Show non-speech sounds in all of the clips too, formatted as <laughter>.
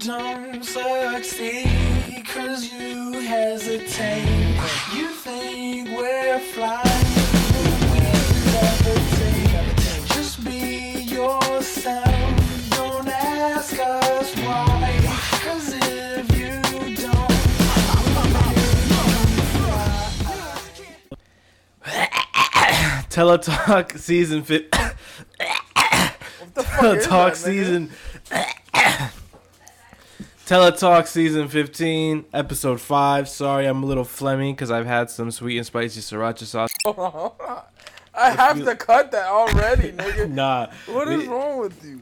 don't succeed, cause you hesitate. You think we're flying, we levitate. Just be yourself, don't ask us why. Cause if you don't, Teletalk season fi- What the Teletalk that, nigga? season Teletalk season 15 episode 5. Sorry, I'm a little phlegmy cuz I've had some sweet and spicy sriracha sauce. <laughs> I have you- to cut that already, nigga. <laughs> Nah. What is le- wrong with you?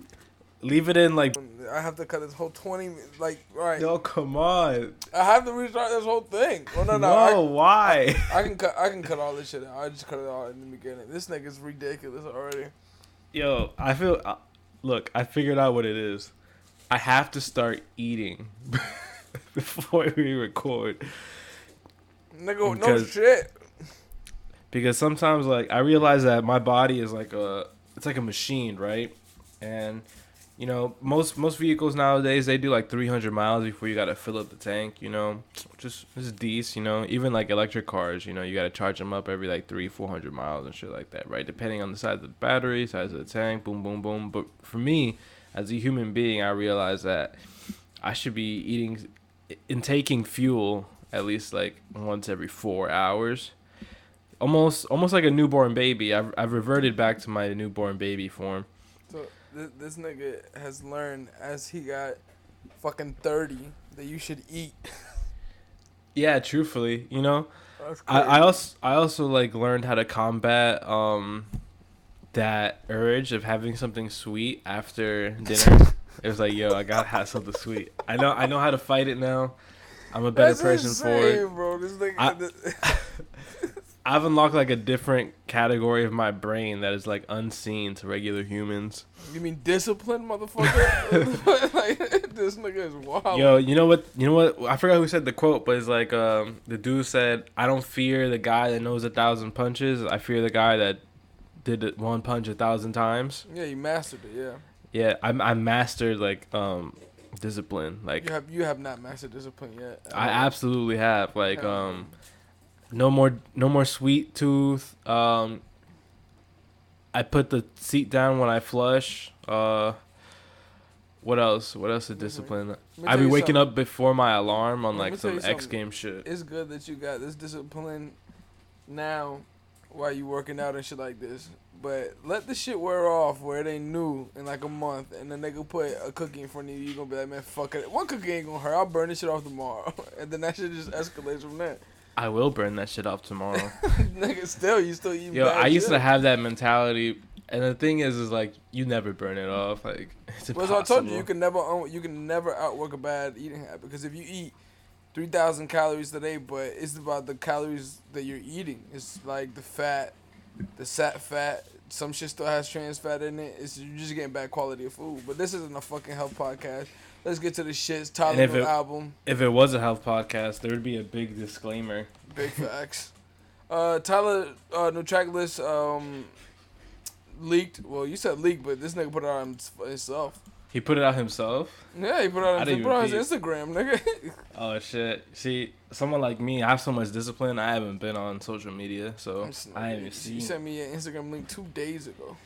Leave it in like I have to cut this whole 20 like right. Yo, come on. I have to restart this whole thing. Well, no, No, no. why? I, I can cut I can cut all this shit out. I just cut it all in the beginning. This nigga's ridiculous already. Yo, I feel uh, look, I figured out what it is. I have to start eating <laughs> before we record. Nigga, no Because- shit. because sometimes like I realize that my body is like a it's like a machine, right? And you know, most most vehicles nowadays they do like 300 miles before you got to fill up the tank, you know. Just it's decent, you know. Even like electric cars, you know, you got to charge them up every like 3 400 miles and shit like that, right? Depending on the size of the battery, size of the tank, boom boom boom. But for me, as a human being, I realize that I should be eating intaking fuel at least like once every 4 hours almost almost like a newborn baby. I've I've reverted back to my newborn baby form. So this, this nigga has learned as he got fucking 30 that you should eat. <laughs> Yeah, truthfully, you know, I, I also I also like learned how to combat um that urge of having something sweet after <laughs> dinner. it was like, yo, I gotta have something sweet. I know I know how to fight it now. I'm a better That's person for it. bro. This nigga. I- <laughs> <laughs> I've unlocked like a different category of my brain that is like unseen to regular humans. you mean discipline, motherfucker? like this nigga is wild. Yo, you know what? You know what? I forgot who said the quote, but it's like um, the dude said, "I don't fear the guy that knows a thousand punches. I fear the guy that did it one punch a thousand times." Yeah, you mastered it. Yeah, Yeah, I I mastered like um discipline. Like you have you have not mastered discipline yet. I absolutely have. Like Hell um, no more no more sweet tooth. Um, I put the seat down when I flush. Uh. What else? What else is discipline? I be waking something. up before my alarm on like some X game shit. It's good that you got this discipline now while you working out and shit like this. But let the shit wear off where it ain't new in like a month, and then they gonna put a cookie in front of you. You gonna be like, man, fuck it. One cookie ain't gonna hurt. I'll burn this shit off tomorrow, <laughs> and then that shit just escalates from there. I will burn that shit off tomorrow. <laughs> Nigga, still you still eating. Yo, I used to have that mentality, and the thing is, is like you never burn it off. Like <laughs> it's Well, impossible. as I told you, you can never you can never outwork a bad eating habit because if you eat three thousand calories today, but it's about the calories that you're eating. It's like the fat, the sat fat. Some shit still has trans fat in it. It's you're just getting bad quality of food. But this isn't a fucking health podcast. Let's get to the shits. Tyler if it- album, If it was a health podcast, there would be a big disclaimer. big <laughs> facts. Uh, Tyler, uh, new track list um, leaked. Well, you said leaked, but this nigga put it on himself. He put it out himself. Yeah, he put it on, I put on his Instagram, nigga. <laughs> Oh shit! See, someone like me, I have so much discipline. I haven't been on social media, so I haven't seen You sent me an Instagram link two days ago.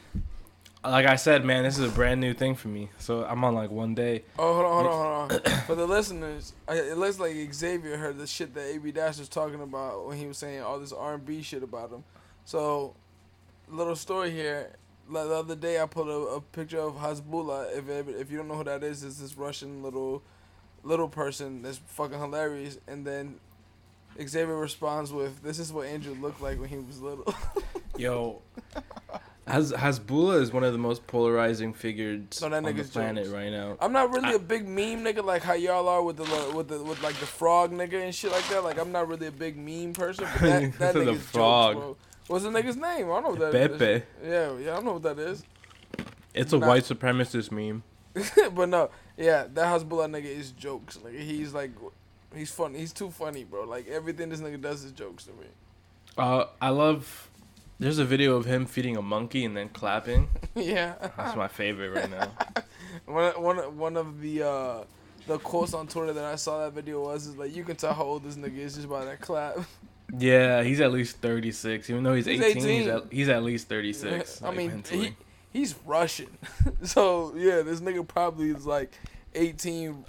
Like I said, man, this is a brand new thing for me. So I'm on like one day. Oh, hold on, hold on, hold on. <coughs> For the listeners, it looks like Xavier heard the shit that AB Dash was talking about when he was saying all this R&B shit about him. So, little story here. Like the other day, I put a, a picture of Hasbullah. If if you don't know who that is, it's this Russian little little person that's fucking hilarious. And then Xavier responds with, "This is what Andrew looked like when he was little." <laughs> Yo, Has Hasbullah is one of the most polarizing figures No, on the planet jokes. right now. I'm not really I- a big meme nigga like how y'all are with the with the with like the frog nigga and shit like that. Like I'm not really a big meme person, but that <laughs> that The nigga's frog. jokes, bro. What's the nigga's name? I don't know what that is. Pepe. Yeah, yeah, I don't know what that is. It's a white supremacist meme. <laughs> but no, yeah, that Hasbullah nigga is jokes. Like he's like, he's funny. He's too funny, bro. Like everything this nigga does is jokes to me. Uh, I love. There's a video of him feeding a monkey and then clapping. <laughs> yeah, That's my favorite right now. <laughs> one one one of the uh, the quotes on Twitter that I saw that video was is like you can tell how old this nigga is just by that clap. Yeah, he's at least 36. Even though he's, He's 18, He's, at, he's at least 36. <laughs> I like, mean, mentally. he, he's Russian, <laughs> so yeah, this nigga probably is like 18,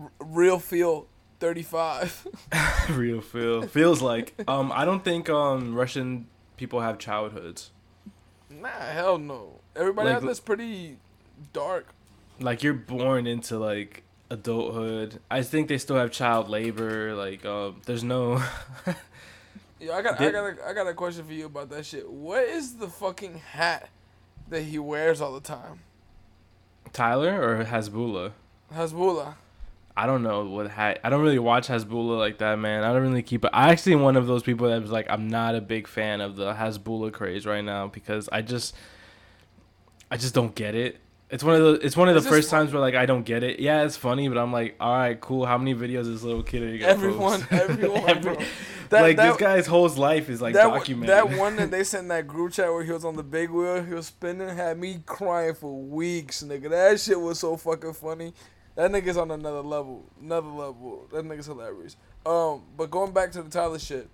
r- real feel 35. <laughs> real feel feels like. Um, I don't think um Russian people have childhoods. nah, hell no. Everybody Like- out there's pretty dark. Like you're born into like adulthood. I think they still have child labor. Like um, there's no. Yeah, I got, I got, a, I got a question for you about that shit. What is the fucking hat that he wears all the time? Tyler or Hasbullah. Hezbollah. I don't know what hat. I don't really watch Hasbullah like that, man. I don't really keep it. I actually one of those people that was like, I'm not a big fan of the Hasbullah craze right now because I just, I just don't get it. It's one of the. It's one of the It's first times where like I don't get it. Yeah, it's funny, but I'm like, all right, cool. How many videos is this little kid? are you gonna Everyone, post? <laughs> everyone, Every-. That, like that, this guy's whole life is like that, documented. that one that <laughs> they sent in that group chat where he was on the big wheel, he was spinning, had me crying for weeks, nigga. That shit was so fucking funny. That nigga's on another level, another level. That nigga's hilarious. Um, but going back to the Tyler shit,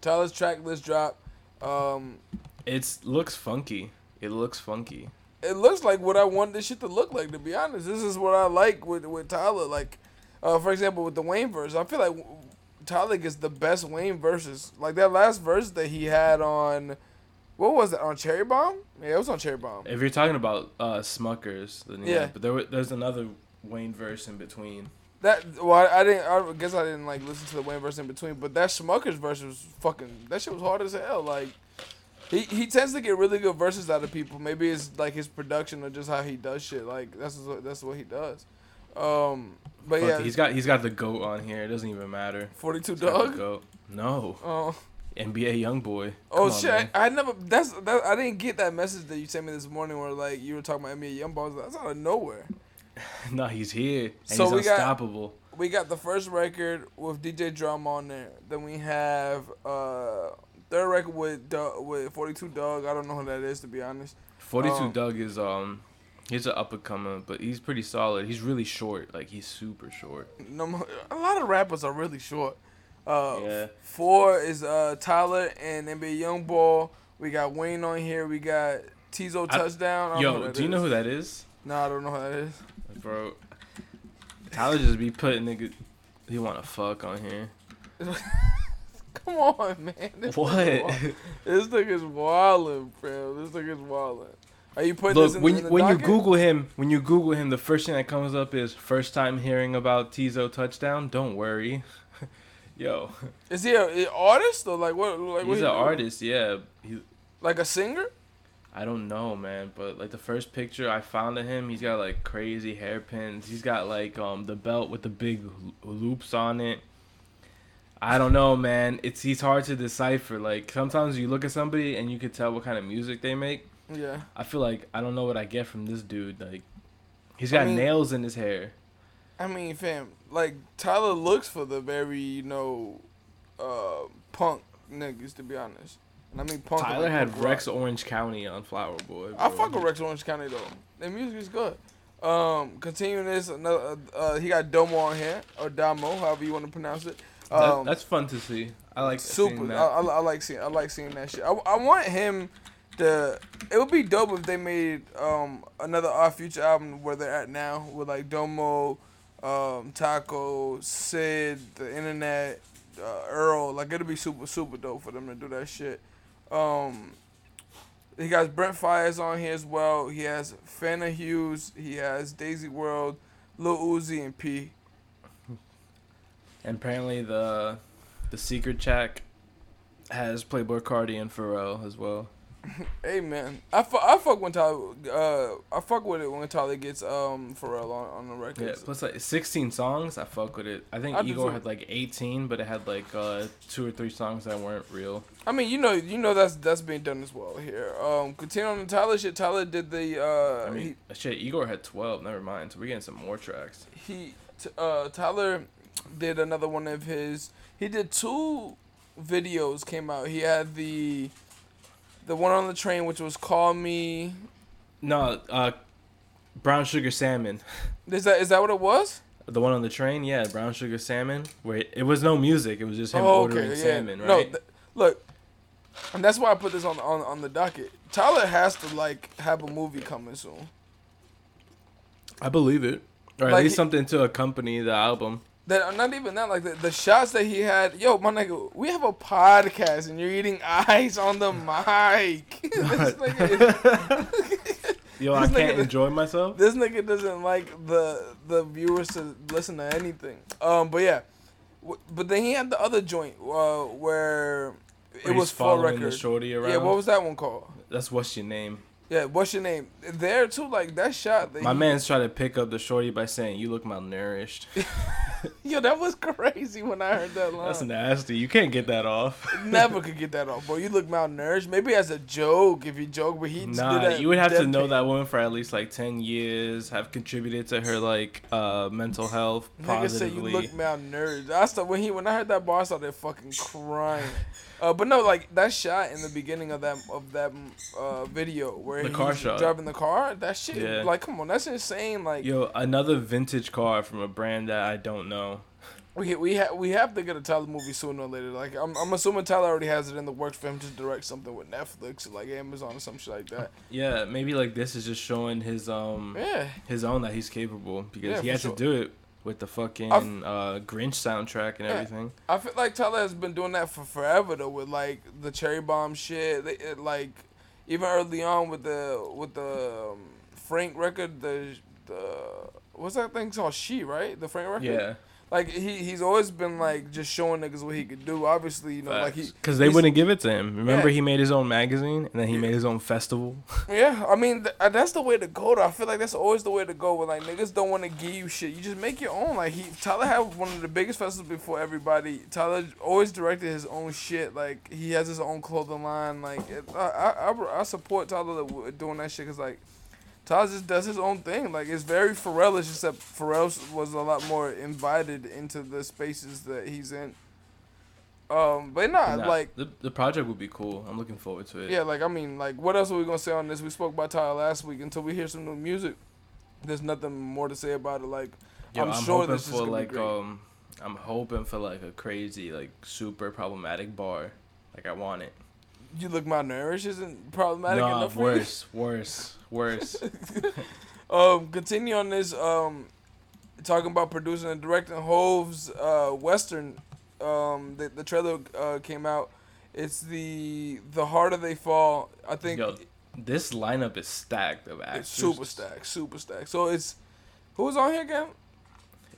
Tyler's track list drop. Um, It's looks funky. It looks funky. it looks like what I want this shit to look like. To be honest, this is what I like with with Tyler. Like, uh, for example, with the Wayne verse, I feel like Tyler is the best Wayne verses. Like that last verse that he had on, what was it on Cherry Bomb? Yeah, it was on Cherry Bomb. If you're talking about uh Smuckers, then yeah. Yeah. But there there's another Wayne verse in between. That well, I, I didn't. I guess I didn't like listen to the Wayne verse in between, but that Smuckers verse was fucking. That shit was hard as hell. Like. He, he tends to get really good verses out of people. Maybe it's like his production or just how he does shit. Like that's what, that's what he does. Um, but Fuck, yeah, he's got he's got the goat on here. It doesn't even matter. forty two got dog. goat. No, Oh, NBA young boy. oh on, shit! man. I, never. That's that. I didn't get that message that you sent me this morning where like you were talking about NBA young balls. That's out of nowhere. <laughs> no, he's here So he's we got- unstoppable. We got the first record with DJ Drama on there. Then we have uh third record with Dugg, with forty two Dugg. I don't know who that is to be honest. Forty two um, Dugg is um he's an up and comer, but he's pretty solid. He's really short. Like he's super short. No, a lot of rappers are really short. Uh, Yeah. Four is uh Tyler and NBA YoungBoy. We got Wayne on here. We got Teezo I- touchdown. I don't know who Yo, do you know who that is, No, I don't know who that is. bro? Tyler just be putting nigga. He want to fuck on here. <laughs> Come on, man. This What? nigga's. This nigga's wildin', bro. This nigga's wildin'. Are you putting this Look, in, when the when you? Google him, when you Google him, the first thing that comes up is first time hearing about Teezo touchdown. Don't worry, <laughs> yo, Is he an artist or like what? Like he's he an do? artist. Yeah, he, Like a singer? I don't know, man, but like the first picture I found of him, he's got like crazy hairpins. He's got like um the belt with the big loops on it. I don't know, man. It's he's hard to decipher. Like sometimes you look at somebody and you can tell what kind of music they make. Yeah. I feel like I don't know what I get from this dude. Like he's got I mean- nails in his hair. I mean, fam, like Tyler looks for the very, you know, uh, punk niggas to be honest. And I mean punk. Tyler like had punk Rex rock. Orange County on Flower Boy. I fuck with Rex Orange County though. Their music is good. Um, continuing this, another uh, he got Domo on here or Damo, however you want to pronounce it. That- Um, that's fun to see. I like super. seeing I, that. I, I like seeing. I like seeing that shit. I, I want him to. It would be dope if they made um another Odd Future album where they're at now with like Domo, um, Taco, Syd, the Internet, uh, Earl. Like it'd be super super dope for them to do that shit. Um, he got Brent Faiyaz on here as well. He has Fana Hues. He has Daisy World, Lil Uzi, and P. <laughs> And apparently the the secret check has Playboi Carti and Pharrell as well. Hey man, I fuck, I fuck when Tyler, uh, I fuck with it when Tyler gets um Pharrell on, on the Yeah, record. plus like 16 songs, I fuck with it. I think I Igor had like 18, but it had like uh two or three songs that weren't real. I mean, you know, you know that's that's being done as well here. Um, continuing on the Tyler shit, Tyler did the uh, I mean, shit, Igor had 12. Never mind. So we're getting some more tracks. he he t- uh Tyler did another one of his. He did two videos came out. He had the the one on the train, which was "Call Me." No, uh, brown sugar salmon. <laughs> Is that is that what it was? The one on the train, yeah, brown sugar salmon. Wait, it, was no music, it was just him oh, ordering okay, yeah. salmon, No, right? th- look, and that's why I put this on on on the docket. Tyler has to like have a movie coming soon. I believe it, or at Like, least something to accompany the album. That not even that, like the, the shots that he had. Yo, my nigga, we have a podcast and you're eating ice on the mic. <laughs> nigga, <laughs> Yo, <laughs> I can't nigga- enjoy myself. this nigga doesn't like the the viewers to listen to anything. Um, but yeah, W- but then he had the other joint uh, where it was full record. shorty around. Yeah, what was that one called? That's what's your name. Yeah, what's your name? There too, like that shot. That My man's trying to pick up the shorty by saying, "You look malnourished." <laughs> Yo, that was crazy when I heard that line. That's nasty. You can't get that off. <laughs> Never could get that off, bro. You look malnourished. Maybe as a joke, if you joke, but he Nah, did that you would have to know that woman for at least like ten years, have contributed to her like uh mental health Nigga said you look malnourished. I started when he when I heard that bar, I started fucking crying. <laughs> Uh, but no, like that shot in the beginning of that of that uh, video where The he's car shot. driving the car. That shit, Yeah. like, come on, that's insane. Like, Yo, another vintage car from a brand that I don't know. we we ha- we have to get a Tyler movie sooner or later. Like, I'm I'm assuming Tyler already has it in the works for him to direct something with Netflix, or like Amazon or some shit like that. Yeah, maybe like this is just showing his um Yeah, his own that he's capable because Yeah, he had sure. to do it with the fucking I've- uh Grinch soundtrack and Yeah. everything. I feel like Tyler has been doing that for forever though, with like the cherry bomb shit. They, it, like even early on with the with the um, Frank record, the the what's that thing called? She right? The Frank record. Yeah, Like he he's always been like just showing niggas what he could do. Obviously, you know, like he because they wouldn't give it to him. Remember, Yeah. he made his own magazine and then he Yeah. made his own festival. <laughs> Yeah, I mean th- uh, that's the way to go. Though I feel like that's always the way to go. When like niggas don't want to give you shit, you just make your own. Like he Tyler had one of the biggest festivals before everybody. Tyler always directed his own shit. Like he has his own clothing line. Like it, I, I I I support Tyler doing that shit because like Tyler just does his own thing. Like it's very Pharrellish, except Pharrell was a lot more invited into the spaces that he's in. Um, but nah, Nah, like the the project would be cool. I'm looking forward to it. yeah, like I mean, like what else are we gonna say on this? We spoke about Tyler last week. Until we hear some new music, there's nothing more to say about it. Like Yo, I'm I'm, sure this is gonna be great. um, I'm hoping for like a crazy like super problematic bar. Like I want it. You look malnourished isn't problematic No, enough for worse, worse, worse. <laughs> Um, continue on this. Um, talking about producing and directing Hove's uh Western. Um, the the trailer uh came out. It's the the harder they fall. I think Yo, this lineup is stacked of actors. it's super stacked, super stacked. So it's who's on here again?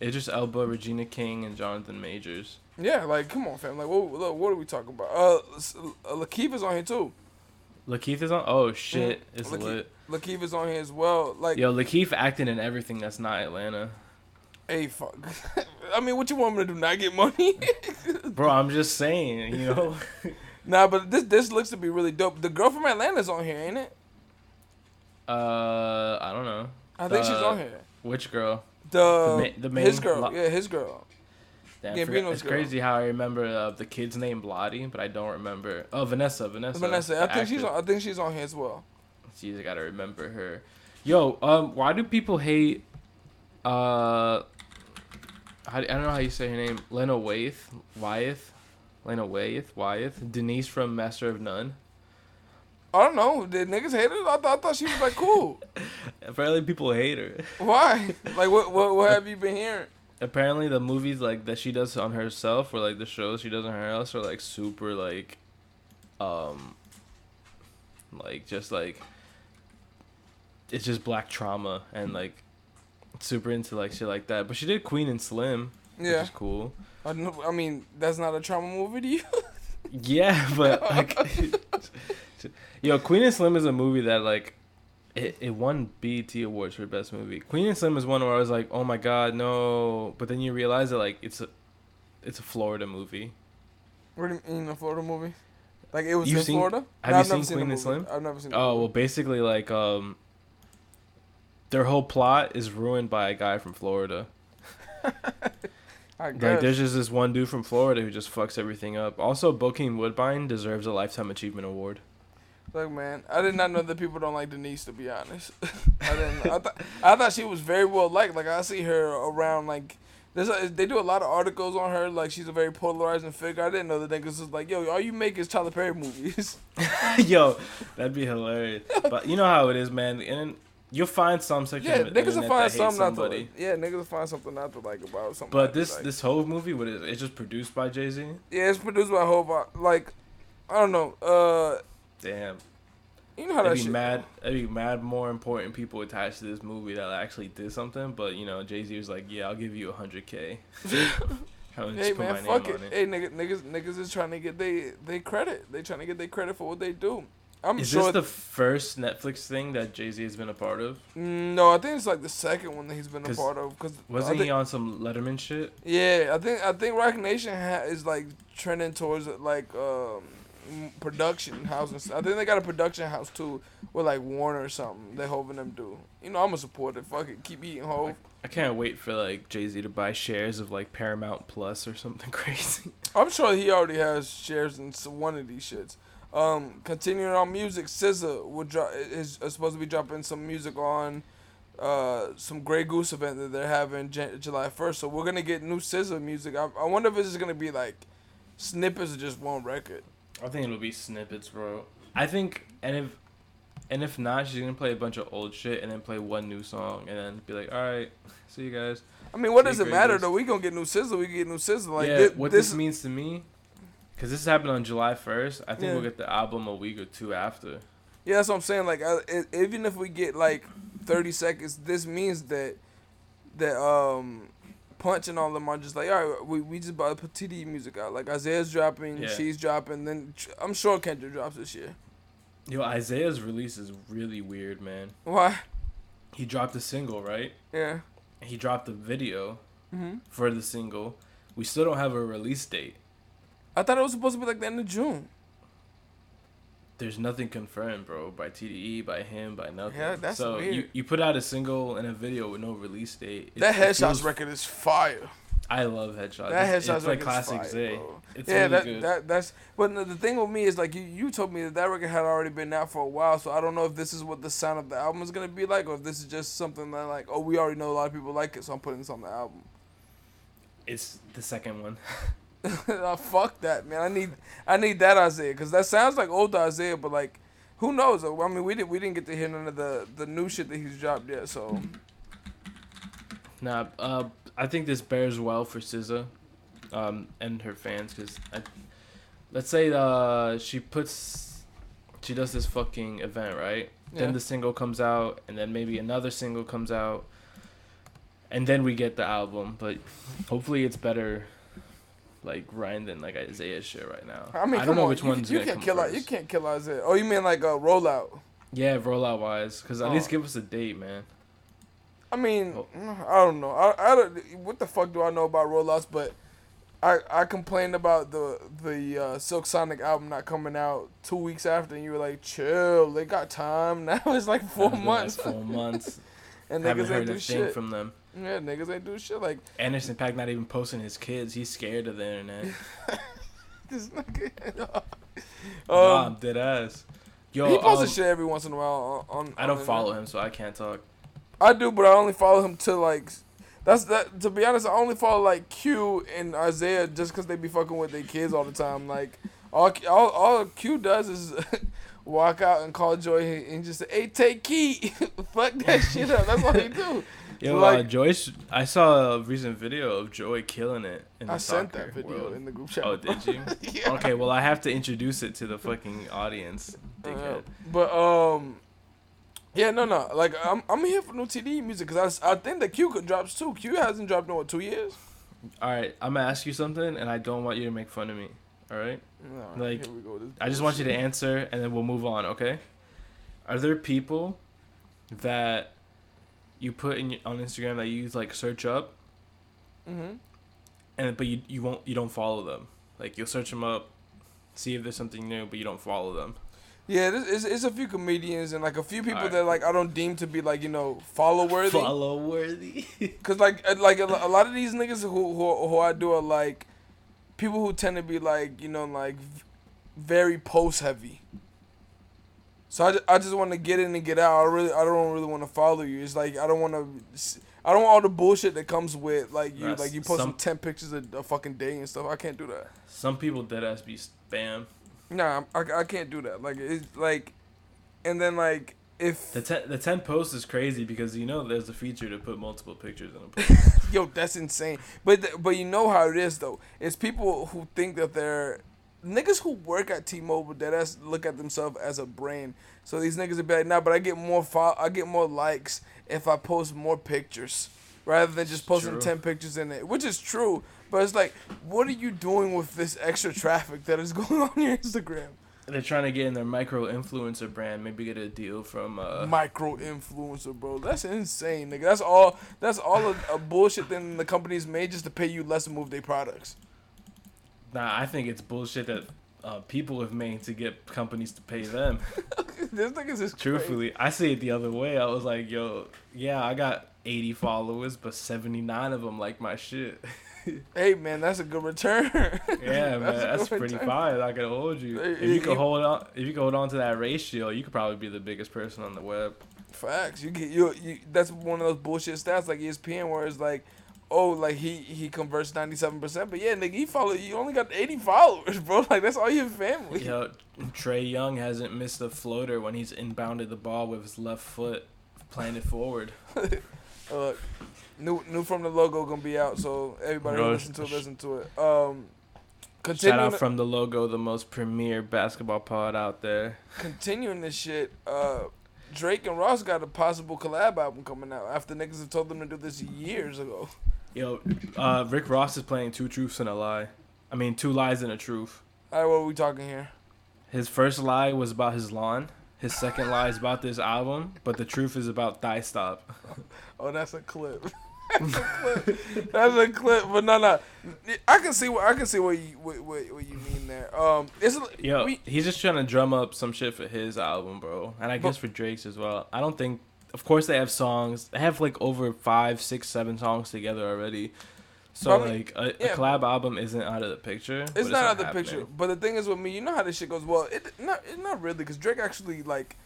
Idris Elba, Regina King, and Jonathan Majors. Yeah, like come on, fam. Like what what, what are we talking about? Uh, uh Lakeith is on here too. Lakeith is on. Oh shit, Mm, it's Lakeith- lit. Lakeith is on here as well. Like, Yo, Lakeith acting in everything that's not Atlanta. hey, fuck. <laughs> I mean, what you want me to do? Not get money? <laughs> Bro, I'm just saying, you know. <laughs> nah, but this this looks to be really dope. The girl from Atlanta's on here, ain't it? uh, I don't know. I think she's Uh, on here. Which girl? The, ma- the main his girl, lo- yeah, his girl. Damn, Gambino's forgot- it's girl. crazy how I remember uh, the kid's name Blotty, but I don't remember. Oh, Vanessa, Vanessa. Vanessa, I think she's on. I think she's on here as well. Jeez, I gotta remember her. Yo, um, why do people hate? Uh, how, I don't know how you say her name. Lena Waithe, Wyeth, Lena Waithe, Wyeth, Denise from Master of None. I don't know. Did niggas hate her? I, th- I thought she was like cool. <laughs> Apparently, people hate her. Why? <laughs> Like, what, what what have you been hearing? Apparently, the movies like that she does on herself, or like the shows she does on her house, are like super like, um, like just like. It's just black trauma and like, super into like shit like that. But she did Queen and Slim, which Yeah, is cool. I, know, I mean that's not a trauma movie to you. <laughs> Yeah, but like, <laughs> <laughs> yo, Queen and Slim is a movie that like, it, it won BET awards for best movie. Queen and Slim is one where I was like, oh my god, no. But then you realize that like it's a, it's a Florida movie. What do you mean a Florida movie? Like it was You've in seen- Florida? have No, you never seen Queen and. Slim? I've never seen. Oh well, basically like um, their whole plot is ruined by a guy from Florida. <laughs> Like there's just this one dude from Florida who just fucks everything up. Also, Bokeem Woodbine deserves a lifetime achievement award. Look, man, I did not know that people don't like Denise. To be honest, <laughs> I didn't. I <laughs> thought I thought she was very well liked. Like I see her around. Like there's a, they do a lot of articles on her. Like she's a very polarizing figure. I didn't know the niggas was like, yo, all you make is Tyler Perry movies. <laughs> Yo, that'd be hilarious. But you know how it is, man. And you'll find some section yeah, of niggas will find something not to somebody. like. Yeah, niggas will find something not to like about something. But this this whole movie, what is it? It's just produced by Jay Z. yeah, it's produced by Hova. Like I don't know. Uh, Damn, you know how that it'd be shit. mad. It'd be mad. More important people attached to this movie that actually did something. But you know, Jay Z was like, "Yeah, I'll give you a hundred k." <laughs> Hey man, fuck it. Hey niggas, niggas, niggas is trying to get they they credit. They trying to get their credit for what they do. I'm Is sure. this the first Netflix thing that Jay Z has been a part of? No, I think it's like the second one that he's been a part of. Cause Wasn't think, he on some Letterman shit? Yeah, I think I think Roc Nation ha- is like trending towards like um production house. And stuff. I think they got a production house too with like Warner or something. They hoping them do. You know, I'm a supporter. Fuck it, keep eating Hove. I can't wait for like Jay Z to buy shares of like Paramount Plus or something <laughs> crazy. I'm sure he already has shares in some, one of these shits. Um, continuing on music, SZA will drop is, is supposed to be dropping some music on uh some Grey Goose event that they're having Jan- July 1st. So we're gonna get new SZA music. I, I wonder if it's just gonna be like snippets of just one record. I think it'll be snippets, bro. I think, and if, and if not, she's gonna play a bunch of old shit and then play one new song and then be like, all right, <laughs> see you guys. I mean, what does it matter though? We gonna get new SZA. We get new SZA. Like yeah, what this, this, means to me, because this happened on July first. I think Yeah. we'll get the album a week or two after. Yeah, that's what I'm saying. Like, I, i even if we get like 30 seconds, this means that that um punch and all of them are just like, all right, we, we just about to put TD music out. Like Isaiah's dropping, Yeah. she's dropping, then I'm sure Kendrick drops this year. Yo, Isaiah's release is really weird, man. Why? He dropped a single, right? Yeah. He dropped a video hmm for the single. We still don't have a release date. I thought it was supposed to be like the end of June. There's nothing confirmed, bro, by TDE, by him, by nothing. Yeah, that's so you weird. you put out a single and a video with no release date. It- that Headshots feels- record is fire. I love headshots. That Headshots it's like record classic is fire, Zay. bro. It's yeah, really that, good. that that's. But the the thing with me is like you you told me that that record had already been out for a while, so I don't know if this is what the sound of the album is gonna be like, or if this is just something that like oh we already know a lot of people like it, so I'm putting this on the album. it's the second one. <laughs> <laughs> fuck that, man. I need I need that Isaiah because that sounds like old Isaiah, but like who knows? I mean, we didn't we didn't get to hear none of the the new shit that he's dropped yet, so Nah, uh, I think this bears well for SZA, um, and her fans, cause I, let's say uh she puts, she does this fucking event right. Yeah. Then the single comes out, and then maybe another single comes out, and then we get the album. But hopefully it's better, like Ryan than like Isaiah shit right now. I mean, I don't know on, which you, one's you gonna can't come kill out, first. you can't kill Isaiah. Oh, you mean like a rollout? Yeah, rollout wise, cause at Oh. least give us a date, man. I mean, Oh. I don't know. I, I don't. What the fuck do I know about rollouts? But I I complained about the the uh, Silk Sonic album not coming out two weeks after, and you were like, chill. They got time. <laughs> Now it's like four It's like, months, four months. <laughs> and Haven't niggas heard ain't a do thing shit. from them. Yeah, niggas ain't do shit. Like Anderson .Paak not even posting his kids. He's scared of the internet. <laughs> this nigga. nah, um, I'm dead ass. Yo, he posts um, shit every once in a while on. on I don't on follow him, so I can't talk. I do, but I only follow him to like. That's that. To be honest, I only follow like Q and Isaiah just because they be fucking with their kids all the time. Like all all, all Q does is <laughs> walk out and call Joy and just say, "Hey, take key." <laughs> Fuck that shit up. That's all he do. Yo, uh, Like- Joyce, I saw a recent video of Joy killing it in the I sent that video world. in the group chat. Oh, did you? <laughs> yeah. Okay, well I have to introduce it to the fucking audience. Uh, but um, yeah, no, no. Like I'm I'm here for new TD music because I, I think that Q could drops too. Q hasn't dropped in what two years. All right, I'm gonna ask you something, and I don't want you to make fun of me. All right, No, Like, here we go. I just want you to answer, and then we'll move on. Okay? Are there people that you put in on Instagram that you use like search up, Mhm. and but you you won't you don't follow them? Like you'll search them up, see if there's something new, but you don't follow them. Yeah, there's, it's, it's a few comedians and like a few people Alright. that like I don't deem to be like you know follow worthy. Follow worthy. <laughs> Cause like uh, like a, a lot of these niggas who, who who I do are like people who tend to be like you know like very post heavy. So I, ju- I just want to get in and get out. I really I don't really want to follow you. It's like I don't want to. I don't want all the bullshit that comes with like you That's like you posting some- ten pictures a, a fucking day and stuff. I can't do that. Some people dead ass be spam. Nah, I, I can't do that. Like it's like, and then like if The ten the ten post is crazy because you know there's a feature to put multiple pictures in a post. <laughs> Yo, that's insane. But th- but you know how it is though. It's people who think that they're niggas who work at T-Mobile that as look at themselves as a brand. So these niggas are like, nah, but I get more fo- I get more likes if I post more pictures rather than just posting True. ten pictures in it, which is true. But it's like, what are you doing with this extra traffic that is <laughs> going on your Instagram? They're trying to get in their micro influencer brand, maybe get a deal from uh Micro influencer, bro. That's insane, nigga. That's all. That's all a, a bullshit thing the companies made just to pay you less to move their products. Nah, I think it's bullshit that uh, people have made to get companies to pay them. <laughs> this nigga's is crazy. Truthfully, I see it the other way. I was like, yo, yeah, I got 80 followers, but 79 of them like my shit. <laughs> Hey man, that's a good return. Yeah, <laughs> man, that's pretty return. fire. I can hold you. If you hey, could hold on, if you could hold on to that ratio, you could probably be the biggest person on the web. Facts. You get you, you. That's one of those bullshit stats like ESPN where it's like, oh, like he he converts ninety seven percent, but yeah, nigga, he follow. You only got eighty followers, <laughs> bro. Like that's all your family. Yo, Trae Young hasn't missed a floater when he's inbounded the ball with his left foot, planted forward. <laughs> Uh, new new from the logo gonna be out, so everybody Bro, listen to it, sh- listen to it. Um, Shout continuing out from the logo, the most premier basketball pod out there. continuing this shit. Uh, Drake and Ross got a possible collab album coming out after niggas have told them to do this years ago. Yo, uh, Rick Ross is playing two truths and a lie. I mean, two lies and a truth. All right, what are we talking here? His first lie was about his lawn. His second lie is about this album, but the truth is about Thigh Stop. <laughs> Oh, that's a clip. <laughs> that's a clip. That's a clip. But no, no. I can see what I can see what you what, what, what you mean there. Um, it's Yo, we, he's just trying to drum up some shit for his album, bro, and I guess for Drake's as well. I don't think, of course, they have songs. They have like over five, six, seven songs together already. So mean, like a, yeah. a collab album isn't out of the picture. but it's not out of the happening. picture. But the thing is with me, you know how this shit goes. Well, it not it not really because Drake actually like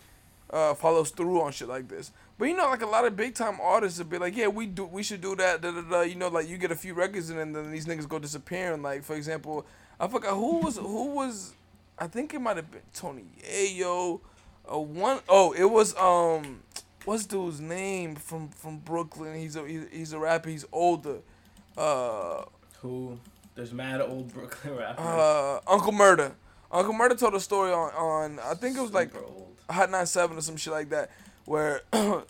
uh, follows through on shit like this. But you know, like a lot of big time artists would be like, yeah, we do, we should do that. Da, da, da. You know, like you get a few records in, and then these niggas go disappearing. Like for example, I forgot who was who was. I think it might have been Tony Yayo. Uh, one oh, it was um, what's dude's name from from Brooklyn? He's a he's, he's a rapper. He's older. Uh, Who? There's mad old Brooklyn <laughs> rappers. uh, Uncle Murder. Uncle Murder told a story on on I think it was like Super old. Hot 97 or some shit like that, where <clears throat>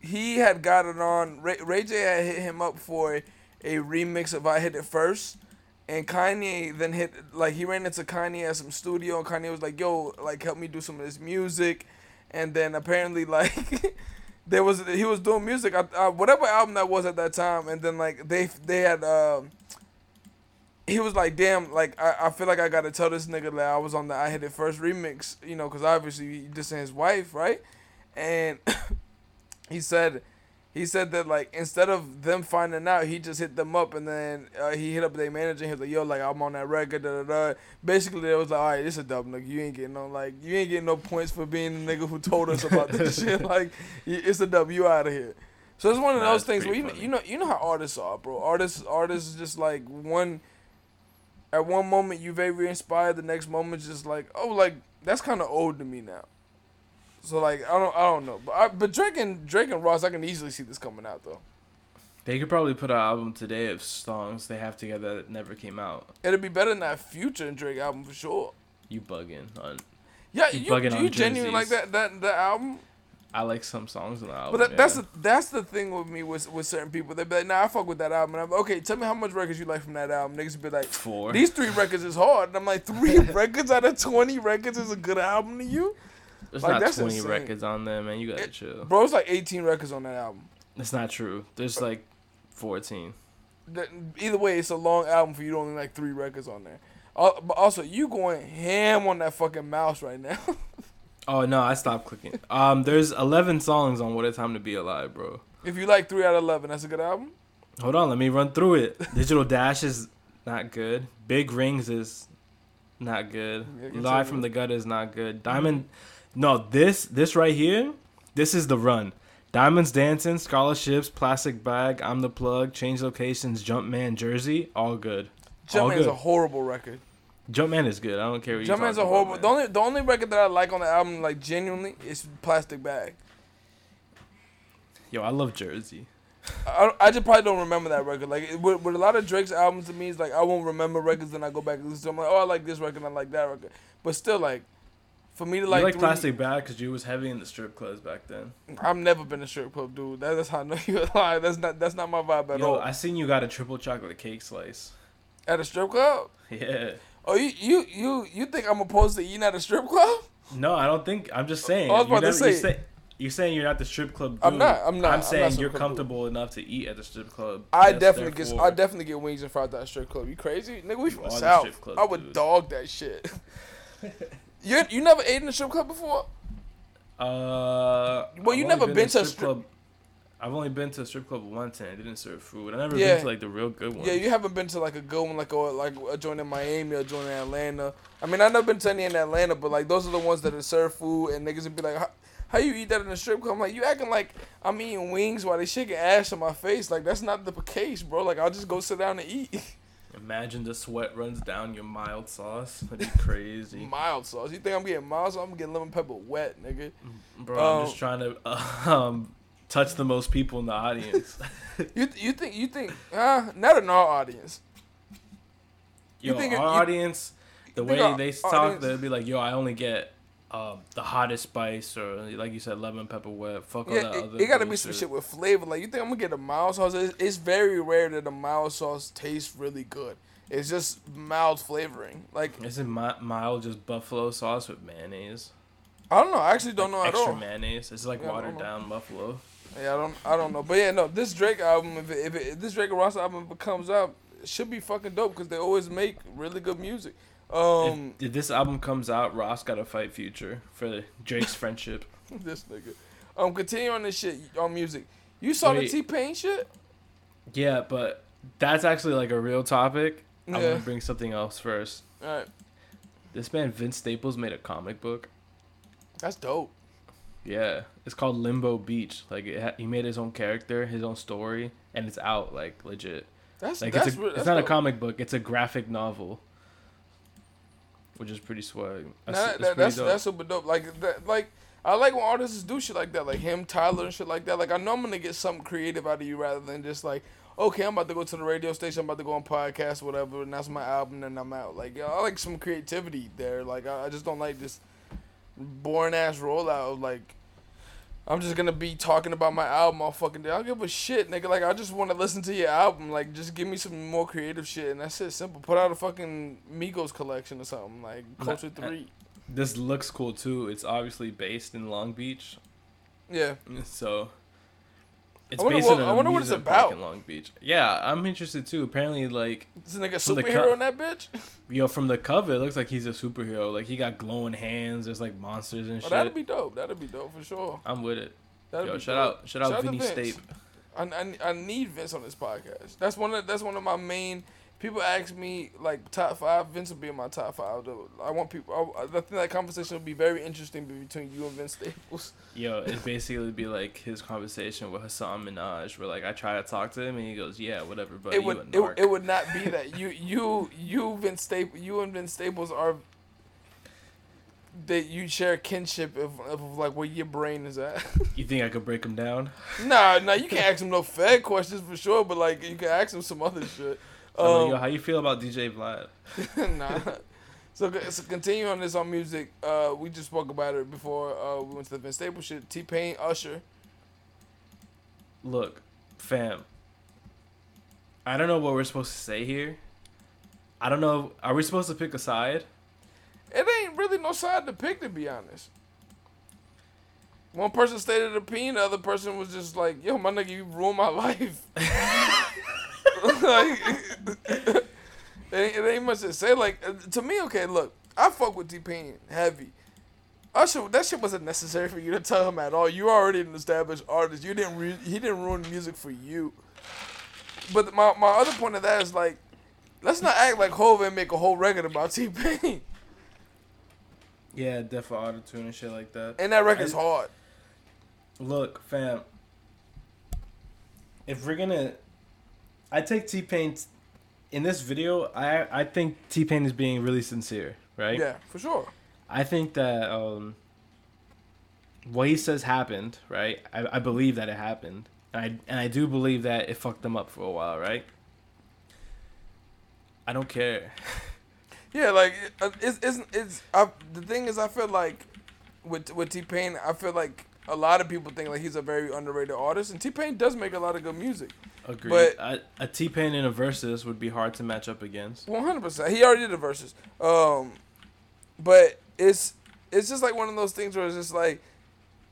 he had got it on. Ray, Ray J had hit him up for a, a remix of I Hit It First. And Kanye then hit, like, he ran into Kanye at some studio, and Kanye was like, yo, like, help me do some of this music. And then apparently, like, <laughs> there was, he was doing music, uh, uh, whatever album that was at that time. And then, like, they, they had, um he was like, damn, like I, I feel like I gotta tell this nigga that I was on the I Hit It First remix, you know, because obviously he dissing his wife, right? And <laughs> he said, he said that like instead of them finding out, he just hit them up and then uh, he hit up their manager. and He was like, yo, like I'm on that record, da da da. Basically, it was like, all right, this a dub, nigga. You ain't getting no like, you ain't getting no points for being the nigga who told us about this <laughs> shit. Like, it's a dub. You out of here. So it's one of those things where you, funny. you know you know how artists are, bro. Artists artists just like one at one moment you very inspired, the next moment just like, oh, like that's kind of old to me now. So like I don't I don't know, but I, but Drake and Drake and Ross, I can easily see this coming out though. They could probably put an album today of songs they have together that never came out. It'd be better than that Future and Drake album for sure. You bugging on? Yeah, You you, bugging do on you genuinely like that that that album? I like some songs on the album. But that, that's yeah. the that's the thing with me with with certain people. They be like, nah, I fuck with that album. And I'm okay. Tell me how much records you like from that album. Niggas be like, four. these three records is hard. And I'm like, three <laughs> records out of twenty records is a good album to you, There's like, not that's 20 insane. records on there, man. You gotta It- chill. bro. It's like eighteen records on that album. That's not true. There's like 14. That- Either way, it's a long album for you to only like three records on there. Uh, but also, you going ham on that fucking mouse right now. <laughs> Oh no, I stopped clicking. Um, there's 11 songs on What a Time to Be Alive, bro. if you like three out of eleven, that's a good album. Hold on, let me run through it. Digital Dash is not good. Big Rings is not good. Yeah. Live from the Gut is not good. Diamond No, this this right here, this is the run. Diamonds Dancing, Scholarships, Plastic Bag, I'm the Plug, Change Locations, Jumpman, Jersey, all good. all Jumpman's good. a horrible record. Jumpman is good. I don't care what you Jumpman's a horrible. The only the only record that I like on the album, like genuinely, is Plastic Bag. Yo, I love Jersey. I, I just probably don't remember that record. Like it- with, with a lot of Drake's albums to me, it's like I won't remember records. Then I go back and listen to them. Like, oh, I like this record. I like that record. But still, like for me to Like, you like three- Plastic Bag because you was heavy in the strip clubs back then. I've never been a strip club dude. That, that's how I know <laughs> you lie. That's not that's not my vibe at Yo, all. I seen you got a triple chocolate cake slice. at a strip club. Yeah. Oh, you you you you think I'm opposed to eating at a strip club? No, I don't think. I'm just saying. Oh, I was about to never- you say- say- You're saying you're not the strip club. Dude. I'm not, I'm not, I'm I'm not saying you're club dude. comfortable enough to eat at the strip club. I Yes, definitely get I definitely get wings and fries at a strip club. You crazy, nigga? We from the the south. strip club I would dudes. dog that shit. <laughs> you you never ate in a strip club before? Uh. Well, you never only been to a strip- club. I've only been to a strip club once and it didn't serve food. I never Yeah. been to like the real good ones. Yeah, you haven't been to like a good one, like a like a joint in Miami or a joint in Atlanta. I mean, I've never been to any in Atlanta, but like those are the ones that are serve food and niggas would be like, how, how you eat that in a strip club? I'm like, you acting like I'm eating wings while they shaking ass on my face. Like that's not the case, bro. Like I'll just go sit down and eat. <laughs> Imagine the sweat runs down your mild sauce. That'd be <laughs> crazy. mild sauce. You think I'm getting mild sauce? I'm getting lemon pepper wet, nigga. Bro, I'm Um, just trying to <laughs> um, touch the most people in the audience. <laughs> You you think you think uh not in our audience. You Yo, think it- our you- audience, the way our they talk, audience- they'll be like, "Yo, I only get um, the hottest spice," or like you said, lemon pepper wet. Fuck all Yeah, that it, other. it gotta be some shit with flavor. Like you think I'm gonna get a mild sauce? It's, it's very rare that a mild sauce tastes really good. It's just mild flavoring. Like Isn't mi- mild just buffalo sauce with mayonnaise? I don't know. I actually don't know at Extra all. mayonnaise. It's like Yeah, watered down buffalo. Yeah, I don't. I don't know. But yeah, no. This Drake album, if, it, if, it, if this Drake and Ross album comes out, it should be fucking dope because they always make really good music. Um, if, if this album comes out, Ross got to fight Future for Drake's friendship. <laughs> this nigga. Um, continue on this shit on music. You saw Wait. the T Pain shit? Yeah, but that's actually like a real topic. I'm gonna bring something else first. All right, This man Vince Staples made a comic book. that's dope. Yeah, it's called Limbo Beach. Like it ha- he made his own character, his own story, and it's out like legit. That's Like that's, it's a, re- it's that's not a comic book. It's a graphic novel, which is pretty swag. Nah, That's, that, that's, that's that's super dope. Like that, like I like when artists do shit like that, like him, Tyler, and shit like that. Like I know I'm gonna get something creative out of you rather than just like, okay, I'm about to go to the radio station, I'm about to go on podcast, whatever, and that's my album, and I'm out. Like I like some creativity there. Like I, I just don't like this boring ass rollout. of, Like I'm just gonna be talking about my album all fucking day. I don't give a shit, nigga. Like I just want to listen to your album. Like just give me some more creative shit, and that's it. Simple. Put out a fucking Migos collection or something. Like Culture I- Three. This looks cool too. It's obviously based in Long Beach, Yeah. so it's I wonder based what- in I wonder what it's about. in Long Beach. Yeah, I'm interested too. Apparently, like nigga From the superhero co- in that bitch? <laughs> yo, from the cover, it looks like he's a superhero. Like he got glowing hands. There's like monsters and Oh, shit. that'd be dope. That'd be dope for sure. I'm with it. That'd Yo, shout dope. out, shout out, Vinny Vince. Stape. I, I, I need Vince on this podcast. That's one of that's one of my main. People ask me like top five. Vince will be in my top five. Though. I want people. I, I think that conversation will be very interesting between you and Vince Staples. <laughs> Yo, it basically be like his conversation with Hasan Minhaj, where like I try to talk to him and he goes, "Yeah, whatever, but it you would it, it would not be that you you you Vince Staples you and Vince Staples are that you share kinship of, of like where your brain is at. <laughs> you think I could break him down? nah, nah, you can't ask him no fed questions for sure, but like you can ask him some other shit. Like, Um, Yo, how you feel about DJ Vlad? <laughs> nah. So, so continue on this on music. Uh, we just spoke about it before uh, we went to the Vince Staples shit. T Pain, Usher. Look, fam. I don't know what we're supposed to say here. I don't know. Are we supposed to pick a side? It ain't really no side to pick, to be honest. One person stated an opinion, the other person was just like, "Yo, my nigga, you ruined my <laughs> life." <laughs> like, it, ain't, it ain't much to say. Like uh, to me, okay, look, I fuck with T Pain heavy. Usher, that shit wasn't necessary for you to tell him at all. You already an established artist. You didn't. Re- he didn't ruin music for you. But my my other point of that is like, let's not act like Hov and make a whole record about <laughs> T Pain. Yeah, Def Auto Tune and shit like that. And that record's I- hard. Look, fam. If we're gonna, I take T Pain in this video. I I think T Pain is being really sincere, right? Yeah, for sure. I think that um, what he says happened, right? I, I believe that it happened, and I and I do believe that it fucked them up for a while, right? I don't care. <laughs> Yeah, like uh, it's it's it's. I, the thing is, I feel like with with T Pain, I feel like a lot of people think like he's a very underrated artist, and T Pain does make a lot of good music. Agreed. But- I, a T Pain in a versus would be hard to match up against. One hundred percent. He already did the verses. Um, but it's it's just like one of those things where it's just like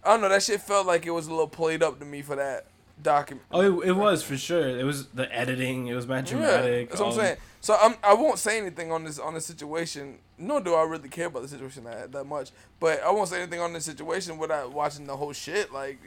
I don't know. That shit felt like it was a little played up to me for that document. Oh, it, it was for sure. It was the editing. It was mad dramatic. that's what I'm um, saying. So I'm I won't say anything on this on this situation. Nor do I really care about the situation that that much. But I won't say anything on this situation without watching the whole shit. Like